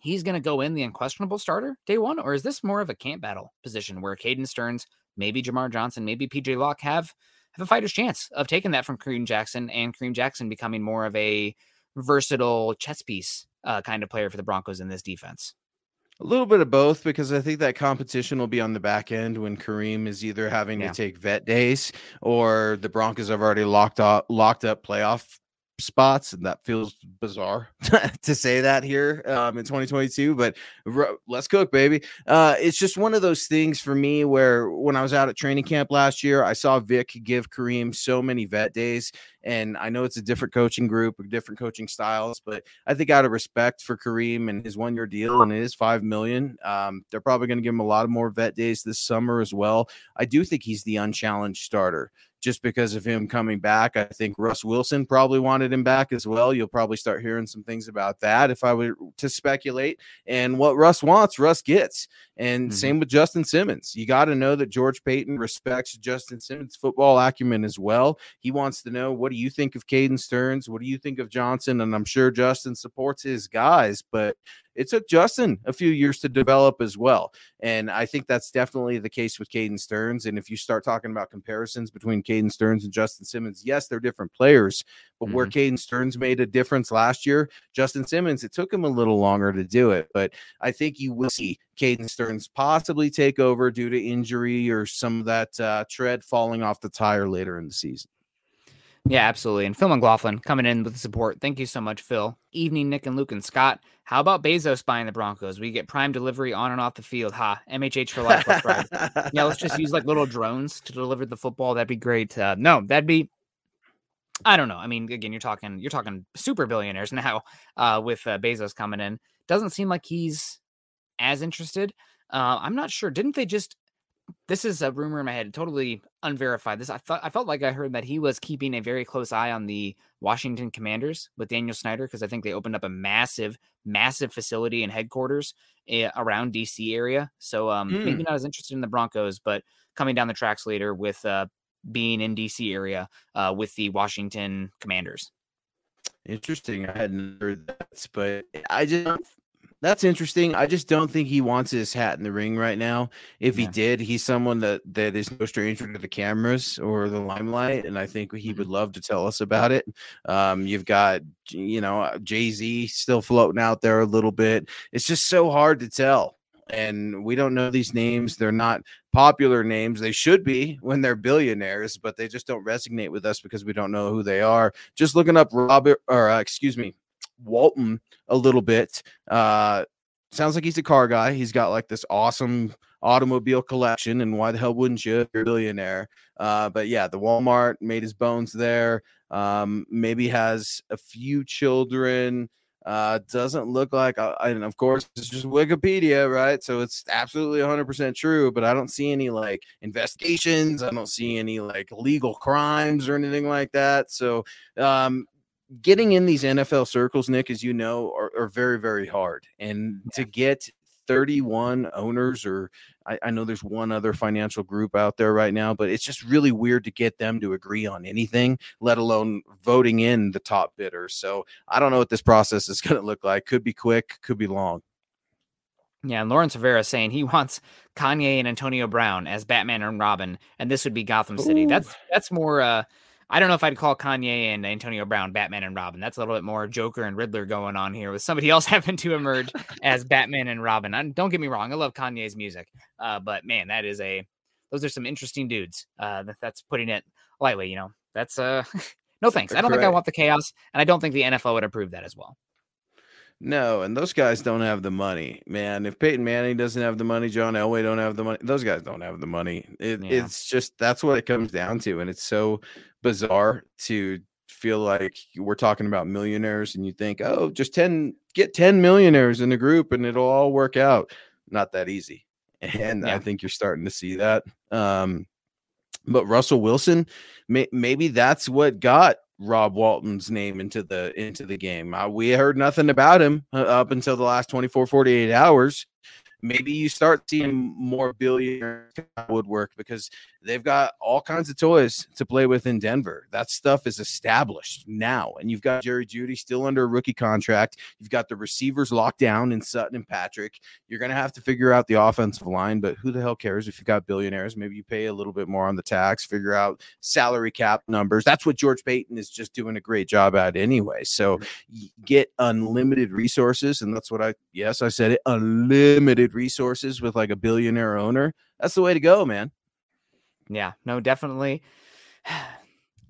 he's going to go in the unquestionable starter day one, or is this more of a camp battle position where Caden Sterns, maybe Jamar Johnson, maybe PJ Locke have have a fighter's chance of taking that from Kareem Jackson and Kareem Jackson becoming more of a versatile chess piece uh, kind of player for the Broncos in this defense? A little bit of both because I think that competition will be on the back end when Kareem is either having yeah. to take vet days or the Broncos have already locked up locked up playoff spots, and that feels bizarre to say that here um, in 2022. But let's cook, baby. Uh, it's just one of those things for me where when I was out at training camp last year, I saw Vic give Kareem so many vet days, and I know it's a different coaching group, different coaching styles, but I think out of respect for Kareem and his one-year deal, and it is five million, um, they're probably going to give him a lot of more vet days this summer as well. I do think he's the unchallenged starter just because of him coming back. I think Russ Wilson probably wanted him back as well. You'll probably start hearing some things about that if I were to speculate. And what Russ wants, Russ gets. And mm-hmm. same with Justin Simmons. You got to know that George Paton respects Justin Simmons' football acumen as well. He wants to know what do you think of Caden Sterns? What do you think of Johnson? And I'm sure Justin supports his guys, but it took Justin a few years to develop as well. And I think that's definitely the case with Caden Sterns. And if you start talking about comparisons between Caden Sterns and Justin Simmons, yes, they're different players, but mm-hmm. where Caden Sterns made a difference last year, Justin Simmons, it took him a little longer to do it. But I think you will see Caden Sterns possibly take over due to injury or some of that uh, tread falling off the tire later in the season. Yeah, absolutely. And Phil McLaughlin coming in with the support. Thank you so much, Phil. Evening, Nick and Luke and Scott. How about Bezos buying the Broncos? We get prime delivery on and off the field. Ha, MHH for life. Let's yeah, let's just use like little drones to deliver the football. That'd be great. Uh, no, that'd be. I don't know. I mean, again, you're talking you're talking super billionaires now uh, with uh, Bezos coming in. Doesn't seem like he's as interested. Uh, I'm not sure. Didn't they just this is a rumor in my head, totally unverified. This I thought I felt like I heard that he was keeping a very close eye on the Washington Commanders with Daniel Snyder because I think they opened up a massive, massive facility and headquarters uh, around DC area. So um, mm. maybe not as interested in the Broncos, but coming down the tracks later with uh, being in DC area uh, with the Washington Commanders. Interesting. I hadn't heard that, but I just that's interesting. I just don't think he wants his hat in the ring right now. If yeah. he did, he's someone that that is no stranger to the cameras or the limelight, and I think he would mm-hmm. love to tell us about it. Um, you've got you know uh, Jay Z still floating out there a little bit. It's just so hard to tell, and we don't know these names. They're not popular names. They should be when they're billionaires, but they just don't resonate with us because we don't know who they are. Just looking up Robert, or uh, excuse me, Walton a little bit. Uh, sounds like he's a car guy. He's got like this awesome automobile collection, and why the hell wouldn't you? You're a billionaire. Uh, but yeah, the Walmart made his bones there. Um, maybe has a few children. Uh, doesn't look like, uh, and of course, it's just Wikipedia, right? So it's absolutely 100% true, but I don't see any like investigations. I don't see any like legal crimes or anything like that. So, um, getting in these NFL circles, Nick, as you know, are, are very, very hard. And yeah. to get 31 owners, or I, I, know there's one other financial group out there right now, but it's just really weird to get them to agree on anything, let alone voting in the top bidder. So I don't know what this process is going to look like. Could be quick, could be long. Yeah, and Lawrence Rivera saying he wants Kanye and Antonio Brown as Batman and Robin, and this would be Gotham City. Ooh. That's that's more uh I don't know if I'd call Kanye and Antonio Brown Batman and Robin. That's a little bit more Joker and Riddler going on here with somebody else having to emerge as Batman and Robin. I, don't get me wrong, I love Kanye's music, uh, but man, that is a those are some interesting dudes. Uh, that, that's putting it lightly. You know, that's uh, no thanks. I don't Correct. think I want the chaos, and I don't think the NFL would approve that as well. No, and those guys don't have the money, man. If Peyton Manning doesn't have the money, John Elway don't have the money. Those guys don't have the money. It, yeah. It's just that's what it comes down to, and it's so bizarre to feel like we're talking about millionaires, and you think, oh, just ten, get ten millionaires in the group, and it'll all work out. Not that easy, and yeah. I think you're starting to see that. Um, but Russell Wilson, may, maybe that's what got Rob Walton's name into the into the game. Uh, we heard nothing about him uh, up until the last 24 48 hours maybe you start seeing more billionaire woodwork because they've got all kinds of toys to play with in Denver. That stuff is established now. And you've got Jerry Jeudy still under a rookie contract. You've got the receivers locked down in Sutton and Patrick. You're going to have to figure out the offensive line, but who the hell cares if you've got billionaires? Maybe you pay a little bit more on the tax, figure out salary cap numbers. That's what George Paton is just doing a great job at anyway. So mm-hmm. get unlimited resources. And that's what I, yes, I said it, unlimited resources with like a billionaire owner. That's the way to go, man. Yeah, no, definitely.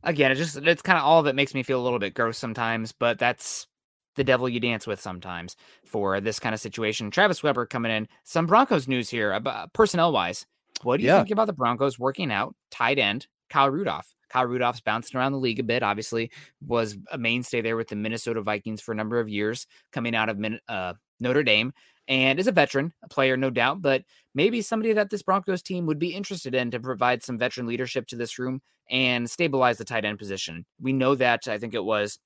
Again, it just it's kind of all of it makes me feel a little bit gross sometimes, but that's the devil you dance with sometimes for this kind of situation. Travis Weber coming in. Some Broncos news here about personnel wise. What do you yeah. think about the Broncos working out tight end Kyle Rudolph? Kyle Rudolph's bouncing around the league a bit. Obviously, was a mainstay there with the Minnesota Vikings for a number of years, coming out of uh, Notre Dame and is a veteran, a player, no doubt, but maybe somebody that this Broncos team would be interested in to provide some veteran leadership to this room and stabilize the tight end position. We know that I think it was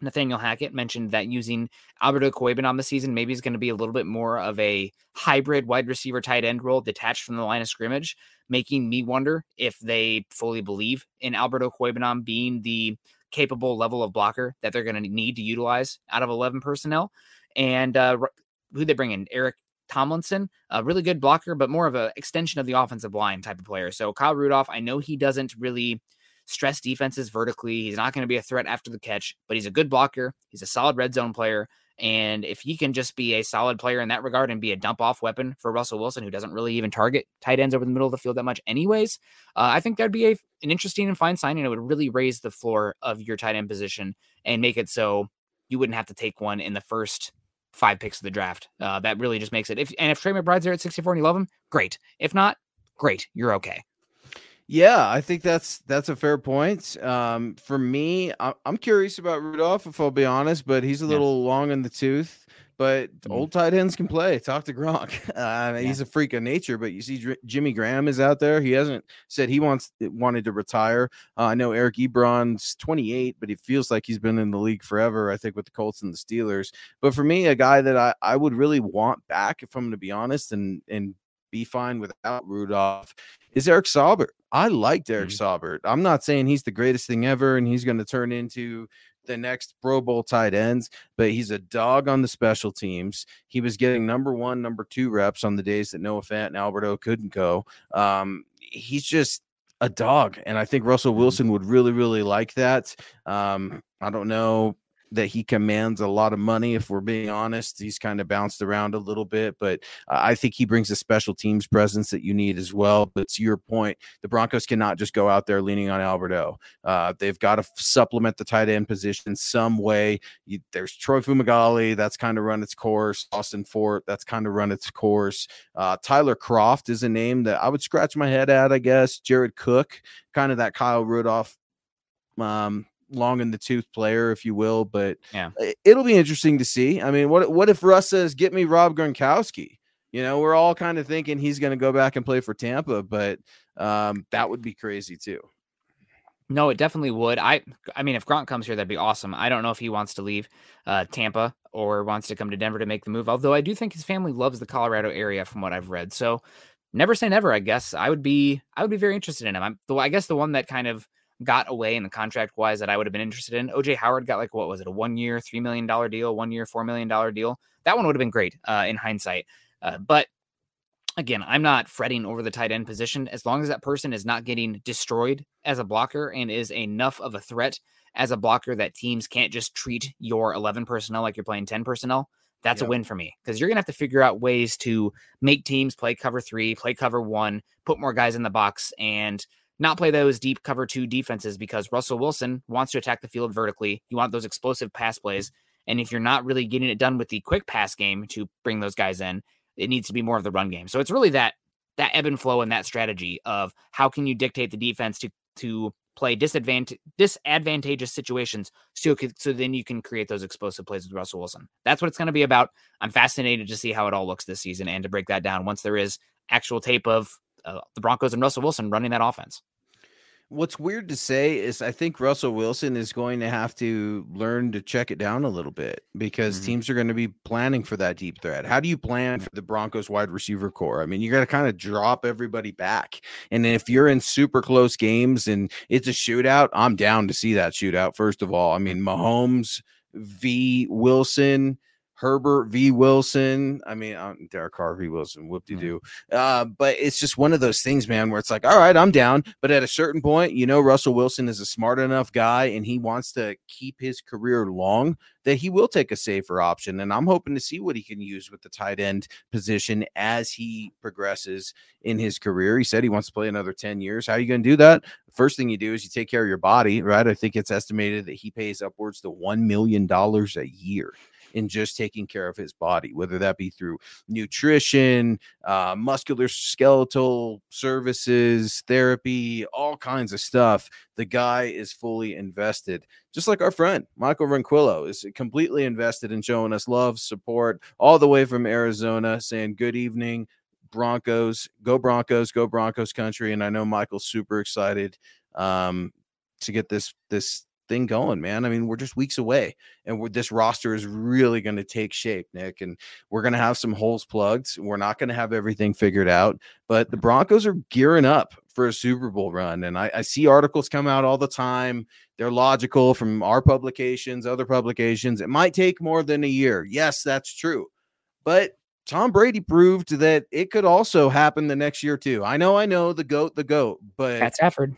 Nathaniel Hackett mentioned that using Alberto Okwuegbunam the season maybe is going to be a little bit more of a hybrid wide receiver tight end role detached from the line of scrimmage, making me wonder if they fully believe in Alberto Okwuegbunam being the capable level of blocker that they're going to need to utilize out of 11 personnel. And uh, who they bring in? Eric Tomlinson, a really good blocker, but more of an extension of the offensive line type of player. So Kyle Rudolph, I know he doesn't really stress defenses vertically. He's not going to be a threat after the catch, but he's a good blocker. He's a solid red zone player. And if he can just be a solid player in that regard and be a dump off weapon for Russell Wilson, who doesn't really even target tight ends over the middle of the field that much, anyways, uh, I think that'd be a, an interesting and fine signing. It would really raise the floor of your tight end position and make it so you wouldn't have to take one in the first five picks of the draft. Uh, that really just makes it. If and if Trey McBride's there at 64 and you love him, great. If not, great. You're okay. Yeah, I think that's that's a fair point. Um, for me, I'm curious about Rudolph, if I'll be honest, but he's a little yeah. long in the tooth. But mm-hmm. old tight ends can play. Talk to Gronk. Uh, yeah. He's a freak of nature. But you see, Dr- Jimmy Graham is out there. He hasn't said he wants wanted to retire. Uh, I know Eric Ebron's 28, but he feels like he's been in the league forever. I think with the Colts and the Steelers. But for me, a guy that I, I would really want back, if I'm going to be honest, and and be fine without Rudolph, is Eric Saubert. I liked Eric mm-hmm. Saubert. I'm not saying he's the greatest thing ever, and he's going to turn into the next Pro Bowl tight ends, but he's a dog on the special teams. He was getting number one, number two reps on the days that Noah Fant and Alberto couldn't go. Um, he's just a dog, and I think Russell mm-hmm. Wilson would really, really like that. Um, I don't know that he commands a lot of money. If we're being honest, he's kind of bounced around a little bit, but I think he brings a special teams presence that you need as well. But to your point, the Broncos cannot just go out there leaning on Alberto. Uh, they've got to supplement the tight end position some way. You, there's Troy Fumagalli, that's kind of run its course. Austin Fort, that's kind of run its course. Uh, Tyler Kroft is a name that I would scratch my head at, I guess. Jared Cook, kind of that Kyle Rudolph um, long in the tooth player, if you will. But yeah, it'll be interesting to see. I mean, what what if Russ says, "Get me Rob Gronkowski"? You know, we're all kind of thinking he's going to go back and play for Tampa, but um, that would be crazy too. No, it definitely would. I I mean, if Gronk comes here, that'd be awesome. I don't know if he wants to leave uh, Tampa or wants to come to Denver to make the move. Although I do think his family loves the Colorado area, from what I've read. So never say never. I guess I would be I would be very interested in him. I'm the I guess the one that kind of got away in the contract wise that I would have been interested in. OJ Howard got like what was it, a one year, three million dollar deal, one year, four million dollar deal. That one would have been great uh, in hindsight. Uh, but again, I'm not fretting over the tight end position as long as that person is not getting destroyed as a blocker and is enough of a threat as a blocker that teams can't just treat your 11 personnel like you're playing 10 personnel. That's yep. a win for me because you're going to have to figure out ways to make teams play cover three, play cover one, put more guys in the box, and not play those deep cover two defenses because Russell Wilson wants to attack the field vertically. You want those explosive pass plays. And if you're not really getting it done with the quick pass game to bring those guys in, it needs to be more of the run game. So it's really that that ebb and flow and that strategy of how can you dictate the defense to to play disadvantage disadvantageous situations so so then you can create those explosive plays with Russell Wilson. That's what it's going to be about. I'm fascinated to see how it all looks this season and to break that down once there is actual tape of uh, the Broncos and Russell Wilson running that offense. What's weird to say is I think Russell Wilson is going to have to learn to check it down a little bit because mm-hmm. teams are going to be planning for that deep threat. How do you plan for the Broncos wide receiver core? I mean, you got to kind of drop everybody back. And if you're in super close games and it's a shootout, I'm down to see that shootout, first of all. I mean, Mahomes v. Wilson Herbert v. Wilson. I mean, um, Derek Carr v. Wilson. Whoop de doo. Mm. Uh, but it's just one of those things, man, where it's like, all right, I'm down. But at a certain point, you know, Russell Wilson is a smart enough guy and he wants to keep his career long that he will take a safer option. And I'm hoping to see what he can use with the tight end position as he progresses in his career. He said he wants to play another 10 years. How are you going to do that? The First thing you do is you take care of your body, right? I think it's estimated that he pays upwards to $1 million a year in just taking care of his body, whether that be through nutrition, uh, muscular skeletal services, therapy, all kinds of stuff. The guy is fully invested, just like our friend Michael Ronquillo is completely invested in showing us love, support, all the way from Arizona, saying good evening. Broncos, go Broncos, go Broncos country. And I know Michael's super excited um, to get this this thing going, man. I mean, we're just weeks away, and this roster is really going to take shape, Nick. And we're going to have some holes plugged. We're not going to have everything figured out, but the Broncos are gearing up for a Super Bowl run. And I, I see articles come out all the time. They're logical from our publications, other publications. It might take more than a year. Yes, that's true, but Tom Brady proved that it could also happen the next year too. I know, I know, the goat, the goat, but Matt Stafford,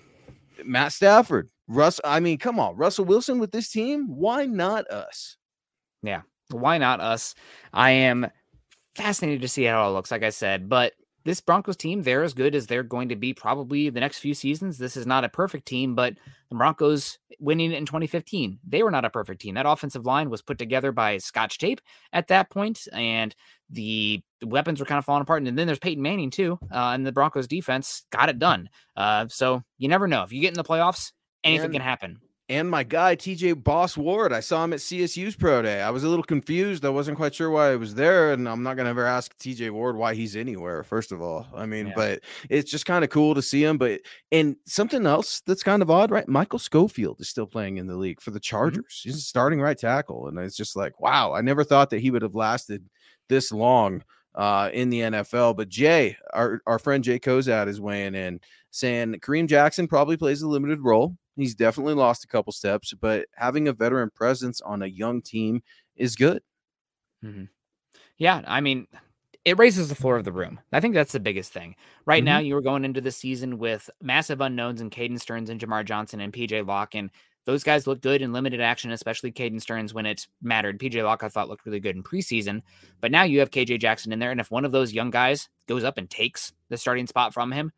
Matt Stafford, Russ, I mean, come on, Russell Wilson with this team. Why not us? Yeah, why not us? I am fascinated to see how it all looks. Like I said, but this Broncos team, they're as good as they're going to be probably the next few seasons. This is not a perfect team, but the Broncos winning in 2015, they were not a perfect team. That offensive line was put together by Scotch tape at that point, and the weapons were kind of falling apart. And then there's Peyton Manning too, uh, and the Broncos defense got it done. Uh, so you never know if you get in the playoffs, anything and, can happen. And my guy TJ Boss Ward, I saw him at CSU's pro day. I was a little confused. I wasn't quite sure why he was there, and I'm not gonna ever ask TJ Ward why he's anywhere. First of all, I mean, yeah. but it's just kind of cool to see him. But and something else that's kind of odd, right? Michael Schofield is still playing in the league for the mm-hmm. Chargers. Mm-hmm. He's starting right tackle, and it's just like, wow, I never thought that he would have lasted this long uh, in the NFL. But Jay, our, our friend Jay Kozad is weighing in saying Kareem Jackson probably plays a limited role. He's definitely lost a couple steps, but having a veteran presence on a young team is good. Mm-hmm. Yeah, I mean, it raises the floor of the room. I think that's the biggest thing. Right mm-hmm. now, you were going into the season with massive unknowns in Caden Sterns and Jamar Johnson and PJ Locke. And those guys look good in limited action, especially Caden Sterns when it mattered. PJ Locke, I thought, looked really good in preseason. But now you have KJ Jackson in there. And if one of those young guys goes up and takes the starting spot from him,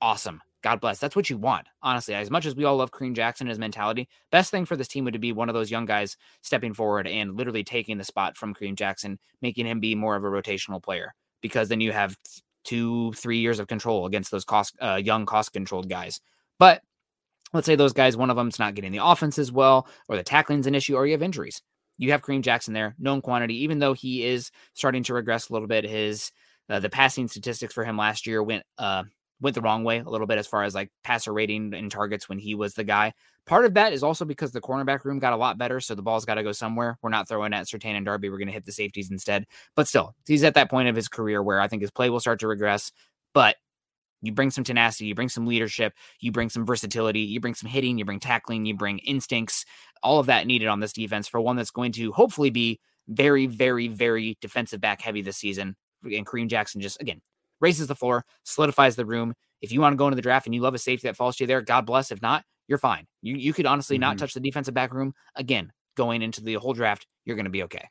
awesome. God bless. That's what you want, honestly. As much as we all love Kareem Jackson, and his mentality, best thing for this team would be one of those young guys stepping forward and literally taking the spot from Kareem Jackson, making him be more of a rotational player. Because then you have two, three years of control against those cost, uh, young, cost-controlled guys. But let's say those guys, one of them's not getting the offense as well, or the tackling's an issue, or you have injuries. You have Kareem Jackson there, known quantity, even though he is starting to regress a little bit. His uh, the passing statistics for him last year went uh, went the wrong way a little bit as far as like passer rating and targets when he was the guy. Part of that is also because the cornerback room got a lot better, so the ball's got to go somewhere. We're not throwing at Surtain and Darby. We're going to hit the safeties instead. But still, he's at that point of his career where I think his play will start to regress. But you bring some tenacity, you bring some leadership, you bring some versatility, you bring some hitting, you bring tackling, you bring instincts, all of that needed on this defense for one that's going to hopefully be very, very, very defensive back heavy this season. And Kareem Jackson just, again, raises the floor, solidifies the room. If you want to go into the draft and you love a safety that falls to you there, God bless. If not, you're fine. You you could honestly mm-hmm. not touch the defensive back room again going into the whole draft. You're going to be okay.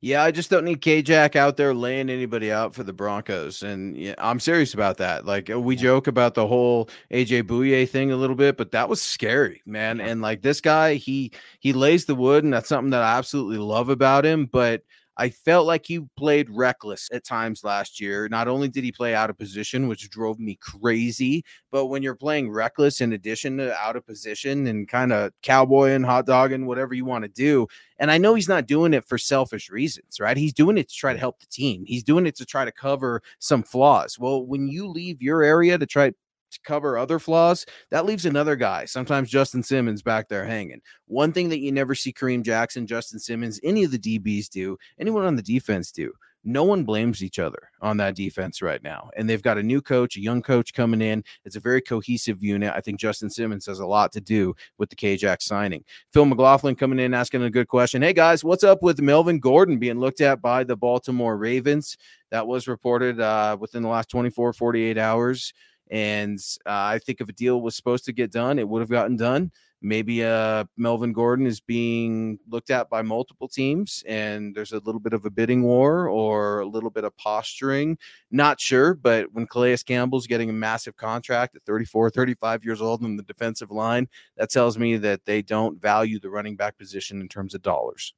Yeah, I just don't need K Jack out there laying anybody out for the Broncos. And yeah, I'm serious about that. Like we joke about the whole AJ Bouye thing a little bit, but that was scary, man. And like this guy, he he lays the wood, and that's something that I absolutely love about him. But I felt like he played reckless at times last year. Not only did he play out of position, which drove me crazy, but when you're playing reckless in addition to out of position and kind of cowboy and hot dogging, whatever you want to do. And I know he's not doing it for selfish reasons, right? He's doing it to try to help the team. He's doing it to try to cover some flaws. Well, when you leave your area to try to cover other flaws, that leaves another guy, sometimes Justin Simmons, back there hanging. One thing that you never see Kareem Jackson, Justin Simmons, any of the DBs do, anyone on the defense do no one blames each other on that defense right now. And they've got a new coach, a young coach coming in. It's a very cohesive unit. I think Justin Simmons has a lot to do with the KJack signing. Phil McLaughlin coming in asking a good question. Hey guys, what's up with Melvin Gordon being looked at by the Baltimore Ravens? That was reported uh, within the last 24, 48 hours. And uh, I think if a deal was supposed to get done, it would have gotten done maybe uh, Melvin Gordon is being looked at by multiple teams and there's a little bit of a bidding war or a little bit of posturing. Not sure, but when Calais Campbell's getting a massive contract at 34, 35 years old in the defensive line, that tells me that they don't value the running back position in terms of dollars.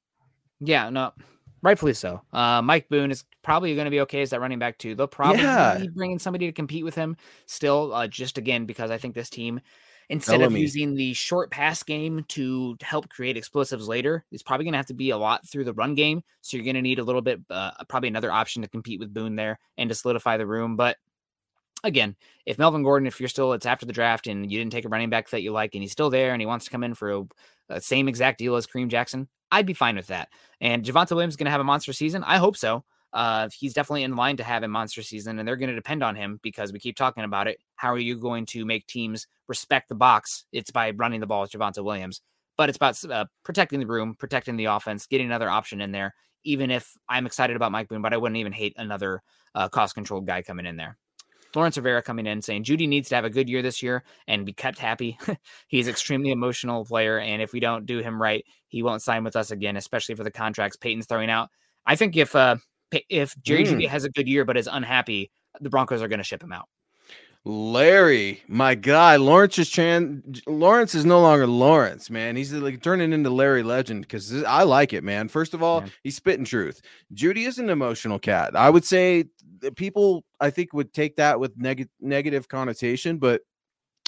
Yeah, no, rightfully so. Uh, Mike Boone is probably going to be okay as that running back too. They'll probably yeah. bring in somebody to compete with him still, uh, just again because I think this team instead of using the short pass game to help create explosives later, it's probably going to have to be a lot through the run game. So you're going to need a little bit, uh, probably another option to compete with Boone there and to solidify the room. But again, if Melvin Gordon, if you're still, it's after the draft and you didn't take a running back that you like and he's still there and he wants to come in for a, a same exact deal as Kareem Jackson, I'd be fine with that. And Javonte Williams is going to have a monster season. I hope so uh, he's definitely in line to have a monster season, and they're going to depend on him because we keep talking about it. How are you going to make teams respect the box? It's by running the ball with Javonte Williams, but it's about uh, protecting the room, protecting the offense, getting another option in there. Even if I'm excited about Mike Boone, but I wouldn't even hate another uh, cost controlled guy coming in there. Lawrence Rivera coming in saying Jeudy needs to have a good year this year and be kept happy. He's extremely emotional player, and if we don't do him right, he won't sign with us again, especially for the contracts Paton's throwing out. I think if uh, if Jerry mm. Jeudy has a good year but is unhappy, the Broncos are going to ship him out. Larry, my guy, Lawrence is Chan. Lawrence is no longer Lawrence, man. He's like turning into Larry Legend because I like it, man. First of all, yeah. he's spitting truth. Jeudy is an emotional cat. I would say people, I think, would take that with neg- negative connotation, but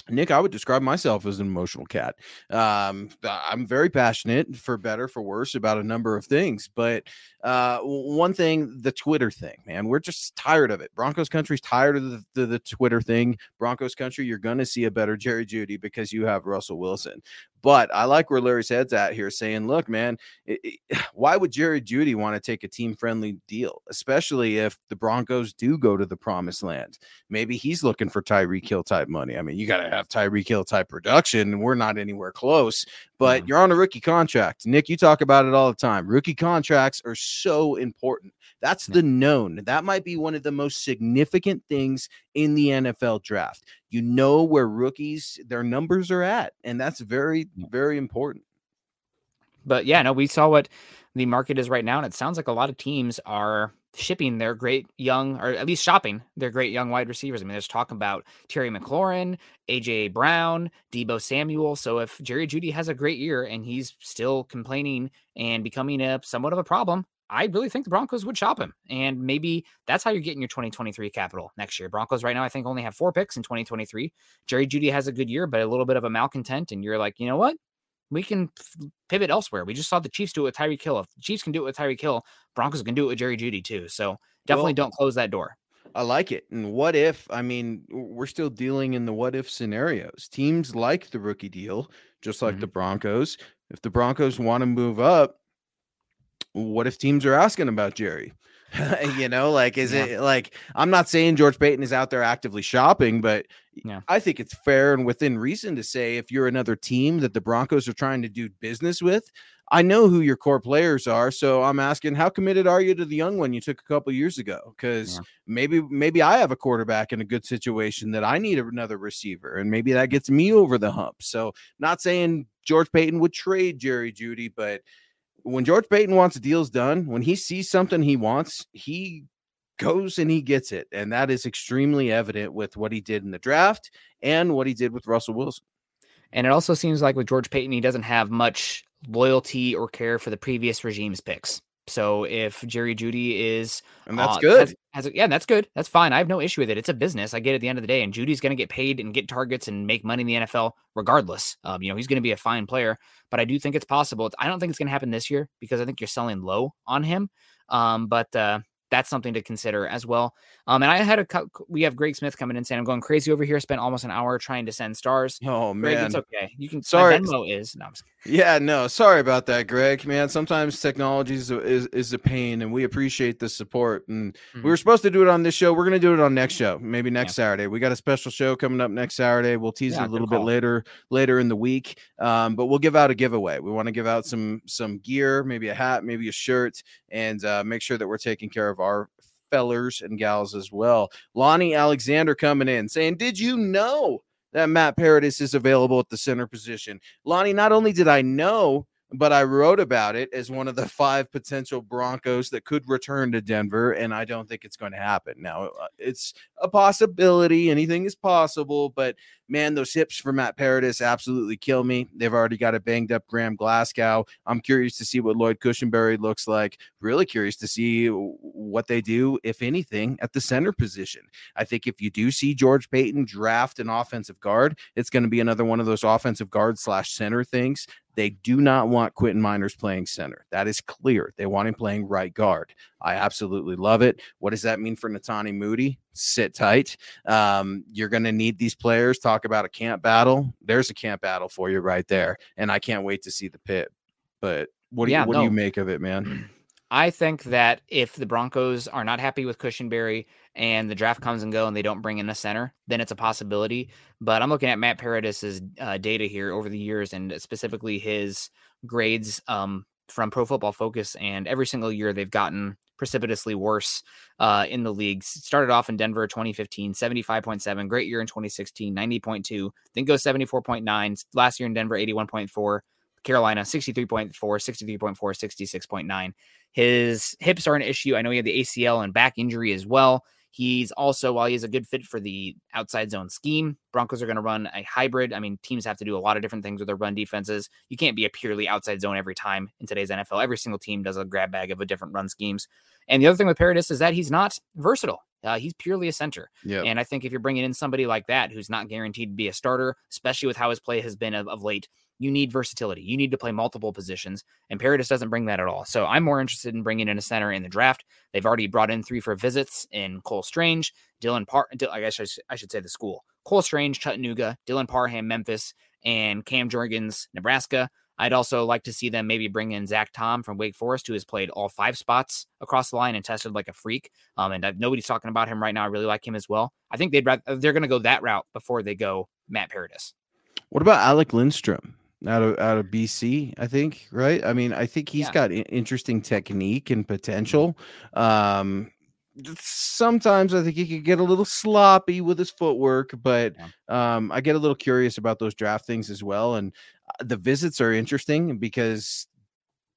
Nick, I would describe myself as an emotional cat. Um, I'm very passionate, for better, for worse, about a number of things. But uh, one thing, the Twitter thing, man, we're just tired of it. Broncos country's tired of the, the, the Twitter thing. Broncos country, you're going to see a better Jerry Jeudy because you have Russell Wilson. But I like where Larry's head's at here, saying, "Look, man, it, it, why would Jerry Jeudy want to take a team-friendly deal, especially if the Broncos do go to the promised land? Maybe he's looking for Tyreek Hill type money. I mean, you got to have Tyreek Hill type production. And we're not anywhere close, but you're on a rookie contract. Nick, you talk about it all the time. Rookie contracts are so important. That's the known. That might be one of the most significant things in the NFL draft. You know where rookies their numbers are at, and that's very very important. But yeah, no, we saw what the market is right now, and it sounds like a lot of teams are shipping their great young, or at least shopping their great young wide receivers. I mean, there's talk about Terry McLaurin, AJ Brown, Deebo Samuel. So if Jerry Jeudy has a great year and he's still complaining and becoming a somewhat of a problem, I really think the Broncos would shop him. And maybe that's how you're getting your 2023 capital next year. Broncos right now, I think, only have four picks in 2023. Jerry Jeudy has a good year, but a little bit of a malcontent. And you're like, you know what? We can pivot elsewhere. We just saw the Chiefs do it with Tyreek Hill. If the Chiefs can do it with Tyreek Hill, Broncos can do it with Jerry Jeudy too. So definitely well, don't close that door. I like it. And what if, I mean, we're still dealing in the what if scenarios. Teams like the rookie deal, just like mm-hmm. the Broncos. If the Broncos want to move up, what if teams are asking about Jerry? you know, like, is yeah. it like, I'm not saying George Paton is out there actively shopping, but yeah. I think it's fair and within reason to say if you're another team that the Broncos are trying to do business with, I know who your core players are. So I'm asking, how committed are you to the young one you took a couple years ago? Because yeah. maybe, maybe I have a quarterback in a good situation that I need another receiver, and maybe that gets me over the hump. So, not saying George Paton would trade Jerry Jeudy, but when George Paton wants deals done, when he sees something he wants, he goes and he gets it. And that is extremely evident with what he did in the draft and what he did with Russell Wilson. And it also seems like with George Paton, he doesn't have much loyalty or care for the previous regime's picks. So if Jerry Jeudy is and that's uh, good, yeah, that's good. That's fine. I have no issue with it. It's a business. I get it at the end of the day, and Jeudy's going to get paid and get targets and make money in the NFL regardless. Um, you know, he's going to be a fine player, but I do think it's possible. I don't think it's going to happen this year because I think you're selling low on him. Um, but uh, that's something to consider as well. Um, and I had a we have Greg Smith coming in and saying I'm going crazy over here. Spent almost an hour trying to send stars. Oh Greg, man, it's okay. You can. Sorry, Venmo is no. Yeah, no, sorry about that, Greg. Man, sometimes technology is a, is, is a pain, and we appreciate the support. And mm-hmm. we were supposed to do it on this show. We're gonna do it on next show, maybe next yeah. Saturday. We got a special show coming up next Saturday. We'll tease yeah, it a little bit later later in the week. Um, but we'll give out a giveaway. We want to give out some some gear, maybe a hat, maybe a shirt, and uh, make sure that we're taking care of our fellers and gals as well. Lonnie Alexander coming in saying, Did you know that Matt Paradis is available at the center position? Lonnie, not only did I know, but I wrote about it as one of the five potential Broncos that could return to Denver, and I don't think it's going to happen. Now, uh, it's a possibility, anything is possible, but man, those hips for Matt Paradis absolutely kill me. They've already got a banged up Graham Glasgow. I'm curious to see what Lloyd Cushenberry looks like. Really curious to see what they do, if anything, at the center position. I think if you do see George Paton draft an offensive guard, it's going to be another one of those offensive guard slash center things. They do not want Quinton Meinerz playing center. That is clear. They want him playing right guard. I absolutely love it. What does that mean for Netane Muti? Sit tight. Um, you're going to need these players. Talk about a camp battle. There's a camp battle for you right there, and I can't wait to see the pit. But what do yeah, you, what no. do you make of it, man? I think that if the Broncos are not happy with Cushenberry and the draft comes and go and they don't bring in a center, then it's a possibility. But I'm looking at Matt Paradis's uh, data here over the years and specifically his grades um, from Pro Football Focus, and every single year they've gotten precipitously worse uh, in the leagues. Started off in Denver 2015, 75.7, great year in 2016, 90.2, then goes 74.9. Last year in Denver, 81.4. Carolina 63.4, 63.4, 66.9. His hips are an issue. I know he had the ACL and back injury as well. He's also, while he's a good fit for the outside zone scheme, Broncos are going to run a hybrid. I mean, teams have to do a lot of different things with their run defenses. You can't be a purely outside zone every time in today's NFL. Every single team does a grab bag of a different run schemes. And the other thing with Paradis is that he's not versatile. Uh, he's purely a center. Yep. And I think if you're bringing in somebody like that who's not guaranteed to be a starter, especially with how his play has been of, of late, you need versatility. You need to play multiple positions, and Paradis doesn't bring that at all. So I'm more interested in bringing in a center in the draft. They've already brought in three for visits in Cole Strange, Dylan Par. I guess I should say the school. Cole Strange, Chattanooga, Dylan Parham, Memphis, and Cam Jurgens, Nebraska. I'd also like to see them maybe bring in Zach Tom from Wake Forest, who has played all five spots across the line and tested like a freak. Um, and nobody's talking about him right now. I really like him as well. I think they'd rather, they're going to go that route before they go Matt Paradis. What about Alec Lindstrom? Out of out of BC, I think, right? I mean, I think he's yeah. got interesting technique and potential. Um, sometimes I think he could get a little sloppy with his footwork, but um, I get a little curious about those draft things as well. And uh, the visits are interesting because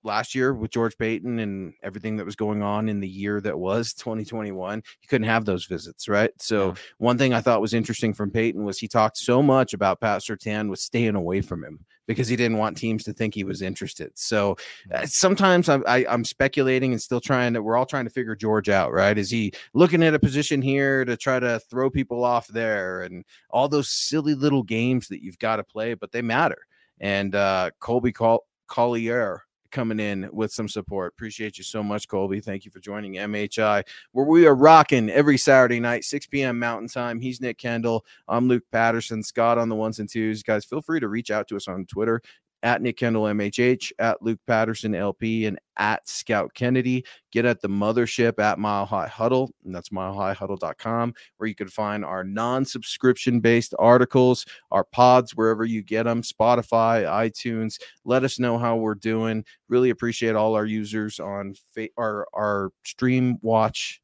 last year with George Paton and everything that was going on in the year that was 2021, you couldn't have those visits, right? So yeah. one thing I thought was interesting from Paton was he talked so much about Pat Surtain was staying away from him because he didn't want teams to think he was interested. So uh, sometimes I'm, I, am i am speculating and still trying to. We're all trying to figure George out, right? Is he looking at a position here to try to throw people off there and all those silly little games that you've got to play, but they matter. And uh, Colby Col- Collier coming in with some support. Appreciate you so much, Colby. Thank you for joining MHI, where we are rocking every Saturday night, 6 p.m. Mountain Time. He's Nick Kendell. I'm Luke Patterson. Scott on the ones and twos. Guys, feel free to reach out to us on Twitter at Nick Kendell MHH, at Luke Patterson LP, and at Scout Kennedy. Get at the mothership at Mile High Huddle, and that's milehighhuddle.com, where you can find our non subscription based articles, our pods, wherever you get them Spotify, iTunes. Let us know how we're doing. Really appreciate all our users on fa- our, our stream watch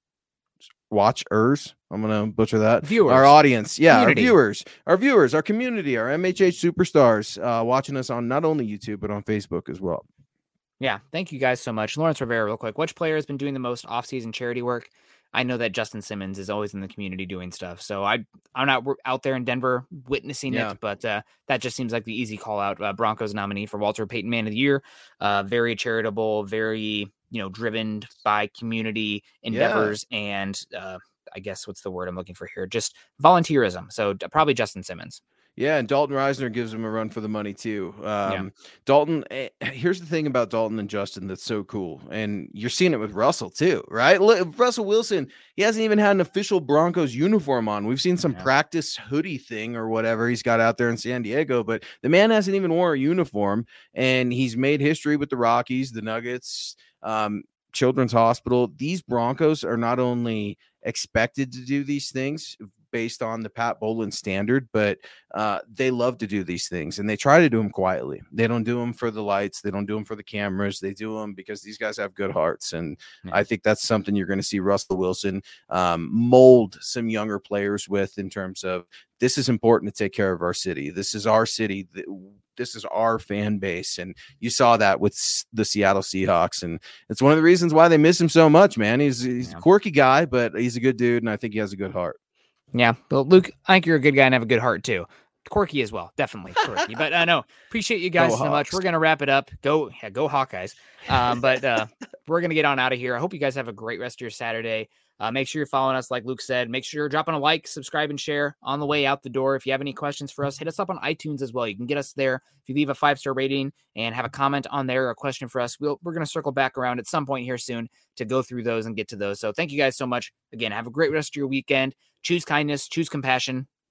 watchers. I'm gonna butcher that. Viewers, our audience, yeah, community. our viewers, our viewers, our community, our MHH superstars, uh, watching us on not only YouTube but on Facebook as well. Yeah, thank you guys so much, Lawrence Rivera. Real quick, which player has been doing the most off-season charity work? I know that Justin Simmons is always in the community doing stuff, so I I'm not out there in Denver witnessing yeah. it, but uh, that just seems like the easy call out. Uh, Broncos nominee for Walter Payton Man of the Year, uh, very charitable, very you know driven by community endeavors yeah. and uh, I guess what's the word I'm looking for here? Just volunteerism. So probably Justin Simmons. Yeah, and Dalton Risner gives him a run for the money too. Um, yeah. Dalton, eh, here's the thing about Dalton and Justin that's so cool, and you're seeing it with Russell too, right? Look, Russell Wilson, he hasn't even had an official Broncos uniform on. We've seen some yeah. practice hoodie thing or whatever he's got out there in San Diego, but the man hasn't even worn a uniform, and he's made history with the Rockies, the Nuggets. Um, Children's Hospital. These Broncos are not only expected to do these things based on the Pat Bowlen standard, but uh, they love to do these things and they try to do them quietly. They don't do them for the lights, they don't do them for the cameras. They do them because these guys have good hearts, and. I think that's something you're going to see Russell Wilson um, mold some younger players with in terms of this is important to take care of our city. This is our city. This is our fan base, and you saw that with the Seattle Seahawks, and it's one of the reasons why they miss him so much. Man, he's he's yeah. a quirky guy, but he's a good dude, and I think he has a good heart. Yeah, but Luke, I think you're a good guy and have a good heart too. Quirky as well, definitely quirky. but I uh, know appreciate you guys go so Hawks. much. We're gonna wrap it up. Go, yeah, go Hawkeyes. Um, but uh, we're gonna get on out of here. I hope you guys have a great rest of your Saturday. Uh, make sure you're following us, like Luke said. Make sure you're dropping a like, subscribe, and share on the way out the door. If you have any questions for us, hit us up on iTunes as well. You can get us there. If you leave a five star rating and have a comment on there or a question for us, we'll, we're going to circle back around at some point here soon to go through those and get to those. So thank you guys so much. Again, have a great rest of your weekend. Choose kindness, choose compassion.